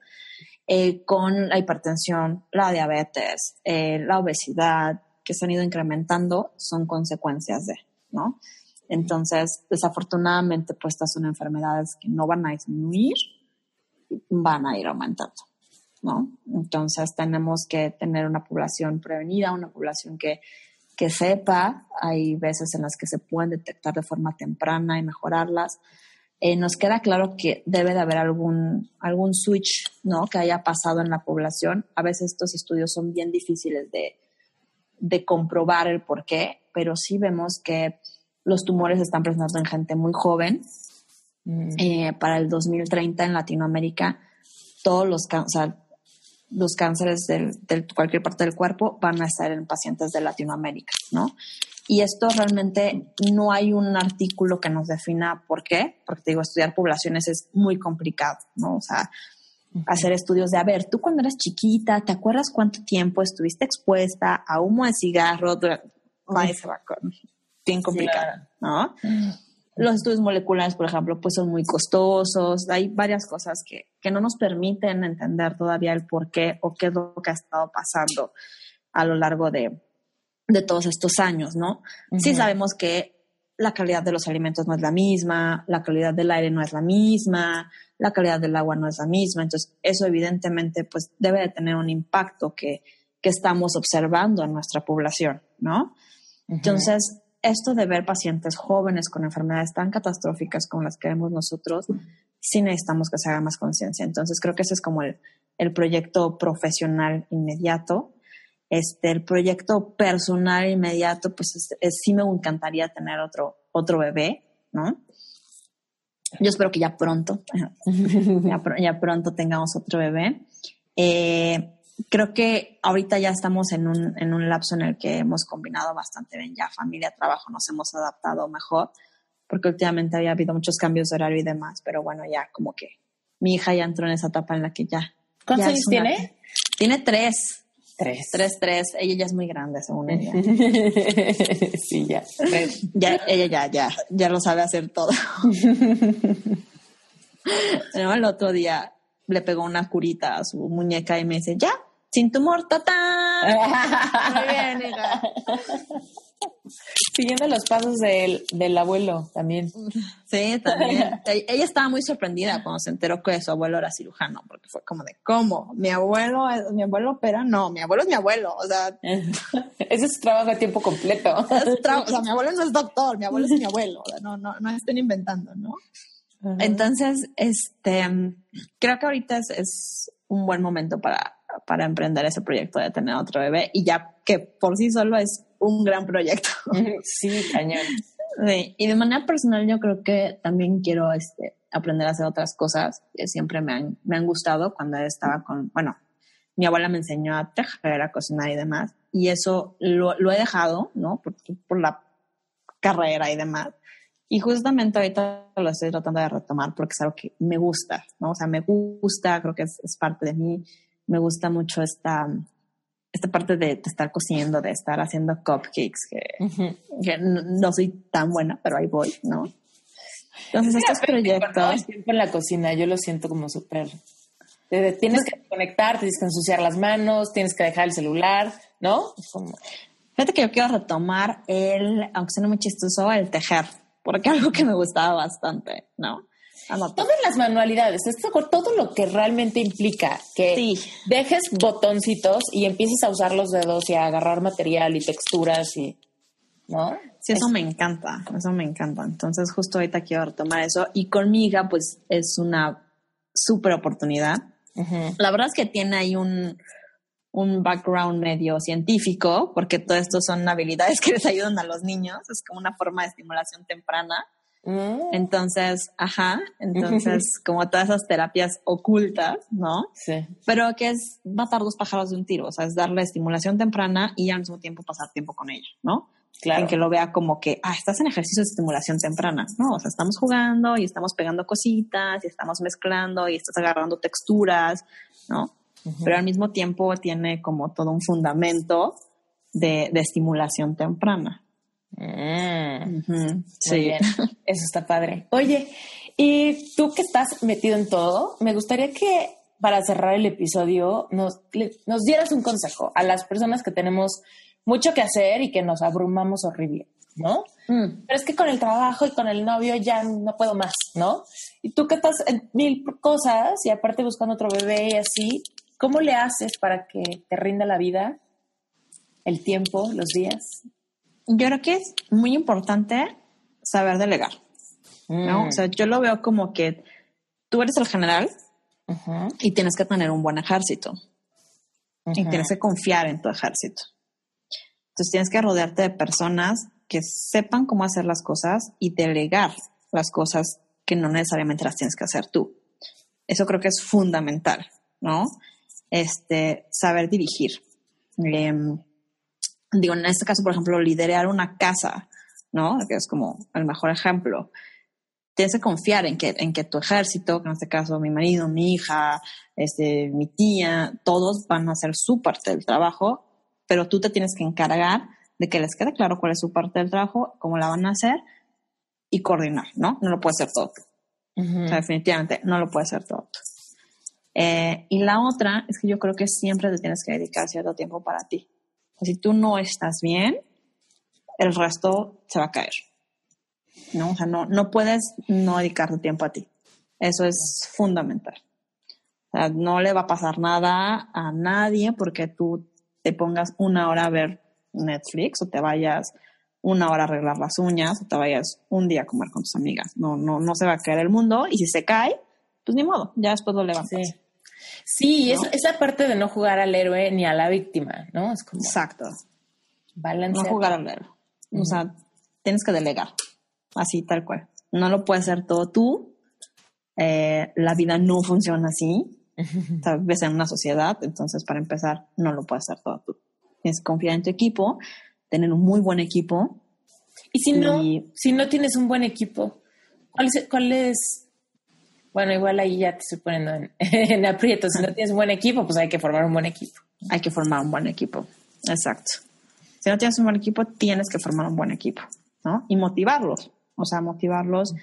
eh, con la hipertensión, la diabetes, eh, la obesidad, que se han ido incrementando, son consecuencias de, ¿no? Entonces, desafortunadamente, pues estas son enfermedades que no van a disminuir, van a ir aumentando, ¿no? Entonces tenemos que tener una población prevenida, una población que, que sepa, hay veces en las que se pueden detectar de forma temprana y mejorarlas. Eh, nos queda claro que debe de haber algún, algún switch, ¿no? Que haya pasado en la población. A veces estos estudios son bien difíciles de, de comprobar el por qué, pero sí vemos que los tumores se están presentando en gente muy joven Mm. Eh, para el 2030 en Latinoamérica, todos los, los cánceres de cualquier parte del cuerpo van a estar en pacientes de Latinoamérica, ¿no? Y esto realmente no hay un artículo que nos defina por qué, porque te digo, estudiar poblaciones es muy complicado, ¿no? O sea, hacer estudios de, a ver, tú cuando eras chiquita, ¿te acuerdas cuánto tiempo estuviste expuesta a humo de cigarro? bien complicado, ¿no? Los estudios moleculares, por ejemplo, pues son muy costosos. Hay varias cosas que, que no nos permiten entender todavía el por qué o qué es lo que ha estado pasando a lo largo de, de todos estos años, ¿no? Sí sabemos que la calidad de los alimentos no es la misma, la calidad del aire no es la misma, la calidad del agua no es la misma. Entonces, eso evidentemente pues debe de tener un impacto que, que estamos observando en nuestra población, ¿no? Entonces, esto de ver pacientes jóvenes con enfermedades tan catastróficas como las que vemos nosotros, sí necesitamos que se haga más conciencia. Entonces creo que ese es como el, proyecto profesional inmediato. Este, el proyecto personal inmediato, pues sí me encantaría tener otro, otro bebé, ¿no? Yo espero que ya pronto, ya, ya, pronto tengamos otro bebé. Eh, creo que ahorita ya estamos en un, en un lapso en el que hemos combinado bastante bien ya familia, trabajo, nos hemos adaptado mejor, porque últimamente había habido muchos cambios de horario y demás, pero bueno, ya como que mi hija ya entró en esa etapa en la que ya. ¿Cuántos años tiene? Tiene tres. Tres. Tres, tres. Ella ya es muy grande, según ella. sí, ya. ya. Ella ya, ya, ya lo sabe hacer todo. pero el otro día le pegó una curita a su muñeca y me dice, ya, sin tumor, tata. Muy bien, hija. Siguiendo los pasos del, del abuelo también. Sí, también. Ella estaba muy sorprendida cuando se enteró que su abuelo era cirujano, porque fue como de, ¿cómo? ¿Mi abuelo, es- mi abuelo opera? No, mi abuelo es mi abuelo. O sea, Ese es su trabajo a tiempo completo. es o sea, mi abuelo no es doctor, mi abuelo es mi abuelo. No, no, no estén inventando, ¿no? Entonces, este, creo que ahorita es, es un buen momento para, para emprender ese proyecto de tener otro bebé y ya que por sí solo es un gran proyecto. Sí, cañón. Sí, y de manera personal yo creo que también quiero este, aprender a hacer otras cosas que siempre me han, me han gustado cuando estaba con, bueno, mi abuela me enseñó a tejer, a cocinar y demás, y eso lo, lo he dejado, ¿no? Por, por la carrera y demás. Y justamente ahorita lo estoy tratando de retomar porque es algo que me gusta, ¿no? O sea, me gusta, creo que es, es parte de mí, me gusta mucho esta, esta parte de, de estar cociendo, de estar haciendo cupcakes, que, que no, no soy tan buena, pero ahí voy, ¿no? Entonces, estos Todo el proyectos, tiempo en la cocina, yo lo siento como súper. Tienes que conectar, tienes que ensuciar las manos, tienes que dejar el celular, ¿no? Como- fíjate que yo quiero retomar el, aunque suene muy chistoso, el tejer, porque algo que me gustaba bastante, ¿no? Todas las manualidades, esto con todo lo que realmente implica que Sí. dejes botoncitos y empieces a usar los dedos y a agarrar material y texturas y. ¿No? Sí, eso me encanta, eso me encanta. Entonces, justo ahorita quiero retomar eso. Y conmigo, pues, es una súper oportunidad. La verdad es que tiene ahí un, un background medio científico, porque todo esto son habilidades que les ayudan a los niños. Es como una forma de estimulación temprana. Mm, Entonces, ajá, entonces, como todas esas terapias ocultas, ¿no? sí. Pero que es matar dos pájaros de un tiro, o sea, es darle estimulación temprana y al mismo tiempo pasar tiempo con ella, ¿no? Claro. En que lo vea como que, ah, estás en ejercicio de estimulación temprana, ¿no? O sea, estamos jugando y estamos pegando cositas y estamos mezclando y estás agarrando texturas, ¿no? Pero al mismo tiempo tiene como todo un fundamento de, de estimulación temprana. Mm. Sí. bien. Eso está padre. Oye, y tú que estás metido en todo, me gustaría que para cerrar el episodio nos, le- nos dieras un consejo a las personas que tenemos mucho que hacer y que nos abrumamos horrible, ¿no? Mm. Pero es que con el trabajo y con el novio ya no puedo más, ¿no? Y tú que estás en mil cosas y aparte buscando otro bebé y así, ¿cómo le haces para que te rinda la vida, el tiempo, los días? Yo creo que es muy importante saber delegar, ¿no? Mm. O sea, yo lo veo como que tú eres el general y tienes que tener un buen ejército y ujú. tienes que confiar en tu ejército. Entonces tienes que rodearte de personas que sepan cómo hacer las cosas y delegar las cosas que no necesariamente las tienes que hacer tú. Eso creo que es fundamental, ¿no? Este, saber dirigir. Em, digo, en este caso, por ejemplo, liderar una casa, ¿no? Que es como el mejor ejemplo. Tienes que confiar en que, en que tu ejército, que en este caso mi marido, mi hija, este, mi tía, todos van a hacer su parte del trabajo, pero tú te tienes que encargar de que les quede claro cuál es su parte del trabajo, cómo la van a hacer y coordinar, ¿no? No lo puedes hacer todo tú. Ujú. O sea, definitivamente no lo puedes hacer todo tú. Eh, y la otra es que yo creo que siempre te tienes que dedicar cierto tiempo para ti. Si tú no estás bien, el resto se va a caer. ¿no? O sea, no, no puedes no dedicarte tiempo a ti. Eso es fundamental. O sea, no le va a pasar nada a nadie porque tú te pongas una hora a ver Netflix o te vayas una hora a arreglar las uñas o te vayas un día a comer con tus amigas. No, no, no se va a caer el mundo y si se cae, pues ni modo, ya después lo levantas. Sí. Sí, ¿No? es, esa parte de no jugar al héroe ni a la víctima, ¿no? Es como Exacto. balancear. No jugar al héroe. O sea, tienes que delegar. Así, tal cual. No lo puedes hacer todo tú. Eh, la vida no funciona así. Sea, Ves en una sociedad, entonces para empezar, no lo puedes hacer todo tú. Tienes que confiar en tu equipo, tener un muy buen equipo. Y si no, si no tienes un buen equipo, ¿cuál es, cuál es? Bueno, igual ahí ya te estoy poniendo en, en aprietos. Si no tienes un buen equipo, pues hay que formar un buen equipo. Hay que formar un buen equipo. Exacto. Si no tienes un buen equipo, tienes que formar un buen equipo, ¿no? Y motivarlos. O sea, motivarlos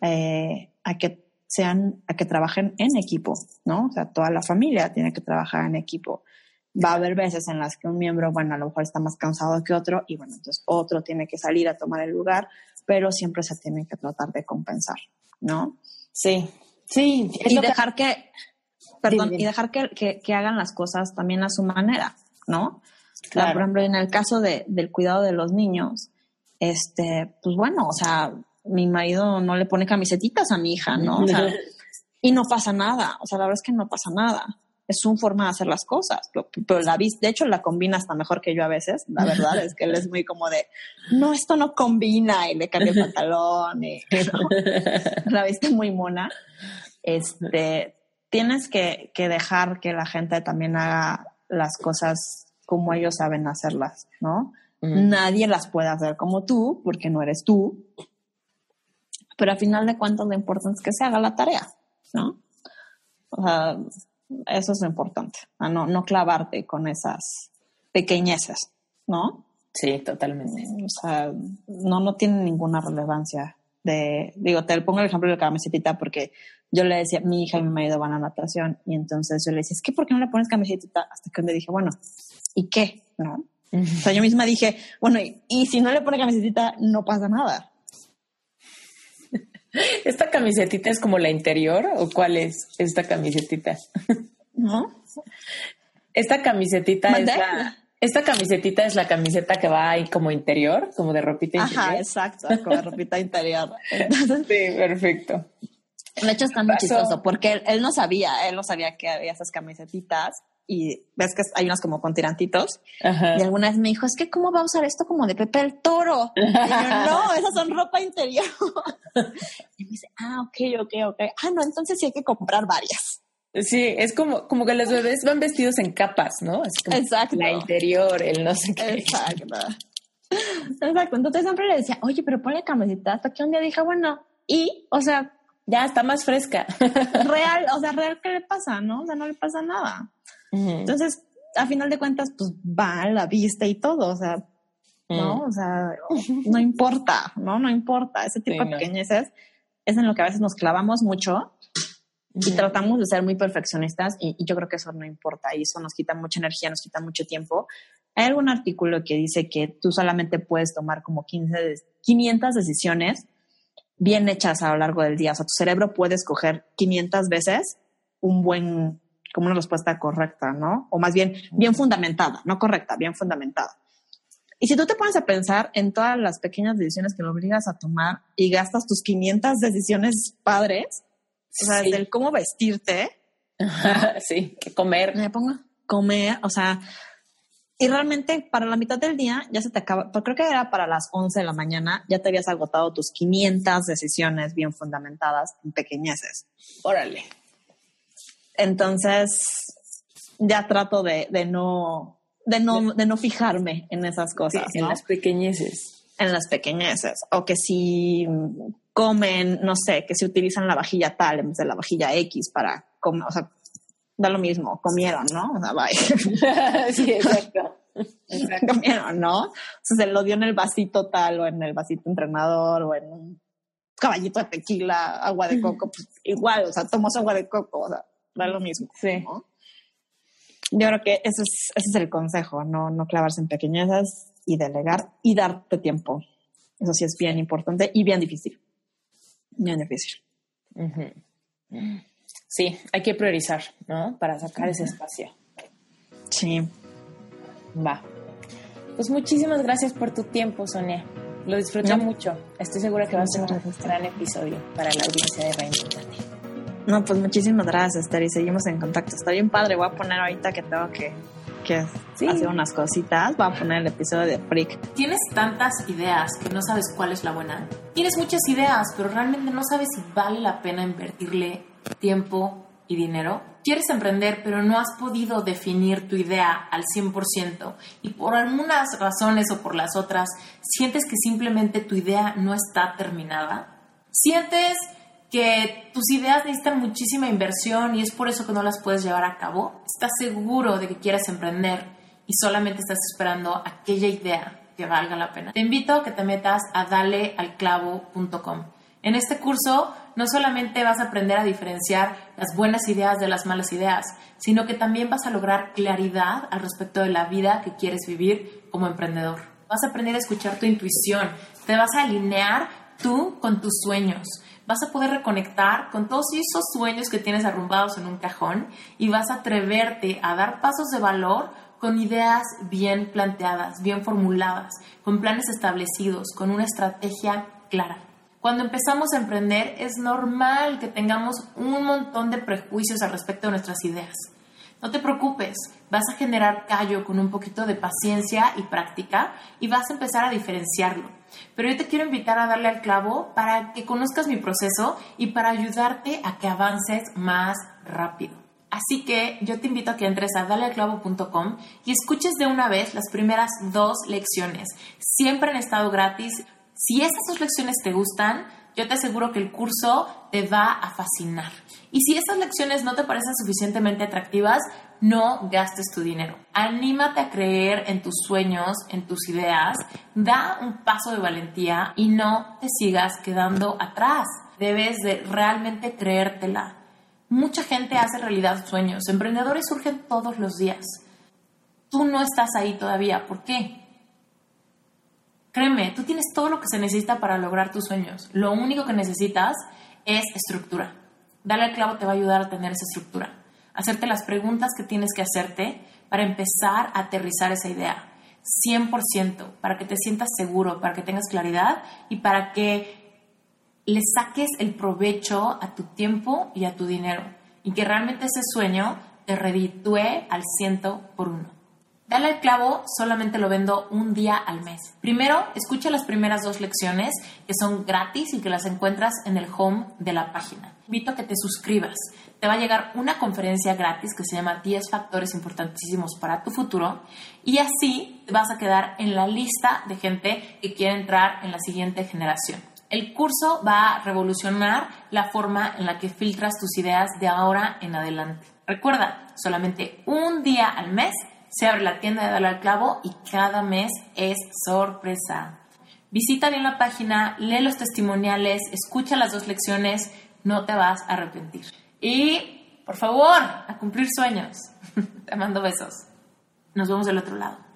eh, a que sean, a que trabajen en equipo, ¿no? O sea, toda la familia tiene que trabajar en equipo. Va a haber veces en las que un miembro, bueno, a lo mejor está más cansado que otro y bueno, entonces otro tiene que salir a tomar el lugar, pero siempre se tiene que tratar de compensar, ¿no? Sí, sí. Y dejar que, perdón, y dejar que, que, hagan las cosas también a su manera, ¿no? Claro. por ejemplo, en el caso de, del cuidado de los niños, este, pues bueno, o sea, mi marido no le pone camisetitas a mi hija, ¿no? O sea, y no pasa nada, o sea, la verdad es que no pasa nada. Es su forma de hacer las cosas, pero, la de hecho la combina hasta mejor que yo a veces, la verdad es que él es muy como de, no, esto no combina y le cambia el pantalón y la viste muy mona. Este, tienes que, que dejar que la gente también haga las cosas como ellos saben hacerlas, ¿no? Nadie las puede hacer como tú, porque no eres tú. Pero al final de cuentas lo importante es que se haga la tarea, ¿no? O sea, eso es lo importante, no, no clavarte con esas pequeñeces, ¿no? Sí, totalmente. O sea, no, no tiene ninguna relevancia. De, digo, te pongo el ejemplo de la camiseta porque yo le decía, mi hija y mi marido van a natación y entonces yo le decía, es que ¿por qué no le pones camiseta? Hasta que me dije, bueno, ¿y qué? ¿No? O sea, yo misma dije, bueno, y, si no le pone camiseta, no pasa nada. ¿Esta camisetita es como la interior o cuál es esta camisetita? ¿No? Esta camisetita es la... Esta camisetita es la camiseta que va ahí como interior, como de ropita interior. Ajá, exacto, como de ropita interior. sí, perfecto. De hecho está muy chistoso porque él, él, no sabía, él no sabía que había esas camisetitas y ves que hay unas como con tirantitos. Y alguna vez me dijo, es que ¿cómo va a usar esto como de Pepe el Toro? Y yo, no, esas son ropa interior. y me dice, ah, ok, ok, ok. Ah, no, entonces sí hay que comprar varias. Sí, es como, como que los bebés van vestidos en capas, ¿no? Exacto. La interior, el no sé qué. Exacto. Exacto. Entonces siempre le decía, oye, pero ponle camiseta. Hasta que un día dije, bueno, y, o sea, ya está más fresca. real, o sea, real, ¿qué le pasa? ¿No? O sea, no le pasa nada. Entonces, a final de cuentas, pues va a la vista y todo, o sea, ¿no? O sea, no importa, ¿no? No importa. Ese tipo de pequeñeces es en lo que a veces nos clavamos mucho y tratamos de ser muy perfeccionistas y, yo creo que eso no importa y eso nos quita mucha energía, nos quita mucho tiempo. Hay algún artículo que dice que tú solamente puedes tomar como 15 500 decisiones bien hechas a lo largo del día. O sea, tu cerebro puede escoger 500 veces un buen como una respuesta correcta, ¿no? O más bien, bien fundamentada, no correcta, bien fundamentada. Y si tú te pones a pensar en todas las pequeñas decisiones que lo obligas a tomar y gastas tus 500 decisiones padres, o sea, del cómo vestirte. sí, que comer. Me pongo comer, o sea, y realmente para la mitad del día ya se te acaba, creo que era para las 11 de la mañana, ya te habías agotado tus 500 decisiones bien fundamentadas en pequeñeces. Órale. Entonces, ya trato de, no, de, no, de no fijarme en esas cosas. En las pequeñeces. En las pequeñeces. O que si comen, no sé, que si utilizan la vajilla tal en vez de la vajilla X para comer, o sea, da lo mismo, comieron, ¿no? O sea, bye. sí, exacto. comieron, ¿no? O sea, se lo dio en el vasito tal o en el vasito entrenador o en un caballito de tequila, agua de coco, pues igual, o sea, tomas agua de coco, o sea, da lo mismo. Sí. Yo creo que ese es, ese es el consejo, no, no clavarse en pequeñezas y delegar y darte tiempo. Eso sí es bien importante y bien difícil. Bien difícil. Sí, hay que priorizar, ¿no? Para sacar ese espacio. Sí. Va. Pues muchísimas gracias por tu tiempo, Sonia. Lo disfruté mucho. Estoy segura que va a ser un gran episodio para la audiencia de Reinventate. No, pues muchísimas gracias, Esther, y seguimos en contacto. Está bien padre. Voy a poner ahorita que tengo que, que hacer unas cositas. Voy a poner el episodio de Freak. Tienes tantas ideas que no sabes cuál es la buena. Tienes muchas ideas, pero realmente no sabes si vale la pena invertirle tiempo y dinero. Quieres emprender, pero no has podido definir tu idea al 100% y por algunas razones o por las otras, sientes que simplemente tu idea no está terminada. Sientes que tus ideas necesitan muchísima inversión y es por eso que no las puedes llevar a cabo, estás seguro de que quieres emprender y solamente estás esperando aquella idea que valga la pena. Te invito a que te metas a dalealclavo.com. En este curso no solamente vas a aprender a diferenciar las buenas ideas de las malas ideas, sino que también vas a lograr claridad al respecto de la vida que quieres vivir como emprendedor. Vas a aprender a escuchar tu intuición, te vas a alinear tú con tus sueños. Vas a poder reconectar con todos esos sueños que tienes arrumbados en un cajón y vas a atreverte a dar pasos de valor con ideas bien planteadas, bien formuladas, con planes establecidos, con una estrategia clara. Cuando empezamos a emprender es normal que tengamos un montón de prejuicios al respecto de nuestras ideas. No te preocupes, vas a generar callo con un poquito de paciencia y práctica y vas a empezar a diferenciarlo. Pero yo te quiero invitar a darle al clavo para que conozcas mi proceso y para ayudarte a que avances más rápido. Así que yo te invito a que entres a dalealclavo.com y escuches de una vez las primeras dos lecciones. Siempre han estado gratis. Si estas dos lecciones te gustan, yo te aseguro que el curso te va a fascinar. Y si estas lecciones no te parecen suficientemente atractivas, no gastes tu dinero. Anímate a creer en tus sueños, en tus ideas, da un paso de valentía y no te sigas quedando atrás. Debes de realmente creértela. Mucha gente hace realidad sueños. Emprendedores surgen todos los días. Tú no estás ahí todavía. ¿Por qué? Créeme, tú tienes todo lo que se necesita para lograr tus sueños. Lo único que necesitas es estructura. Dale al clavo te va a ayudar a tener esa estructura. Hacerte las preguntas que tienes que hacerte para empezar a aterrizar esa idea. 100%, para que te sientas seguro, para que tengas claridad y para que le saques el provecho a tu tiempo y a tu dinero. Y que realmente ese sueño te reditúe al ciento por uno. Dale al clavo solamente lo vendo un día al mes. Primero, escucha las primeras dos lecciones que son gratis y que las encuentras en el home de la página. Invito a que te suscribas. Te va a llegar una conferencia gratis que se llama 10 factores importantísimos para tu futuro y así vas a quedar en la lista de gente que quiere entrar en la siguiente generación. El curso va a revolucionar la forma en la que filtras tus ideas de ahora en adelante. Recuerda, solamente un día al mes se abre la tienda de Dale al Clavo y cada mes es sorpresa. Visita bien la página, lee los testimoniales, escucha las dos lecciones, no te vas a arrepentir. Y, por favor, a cumplir sueños. te mando besos. Nos vemos del otro lado.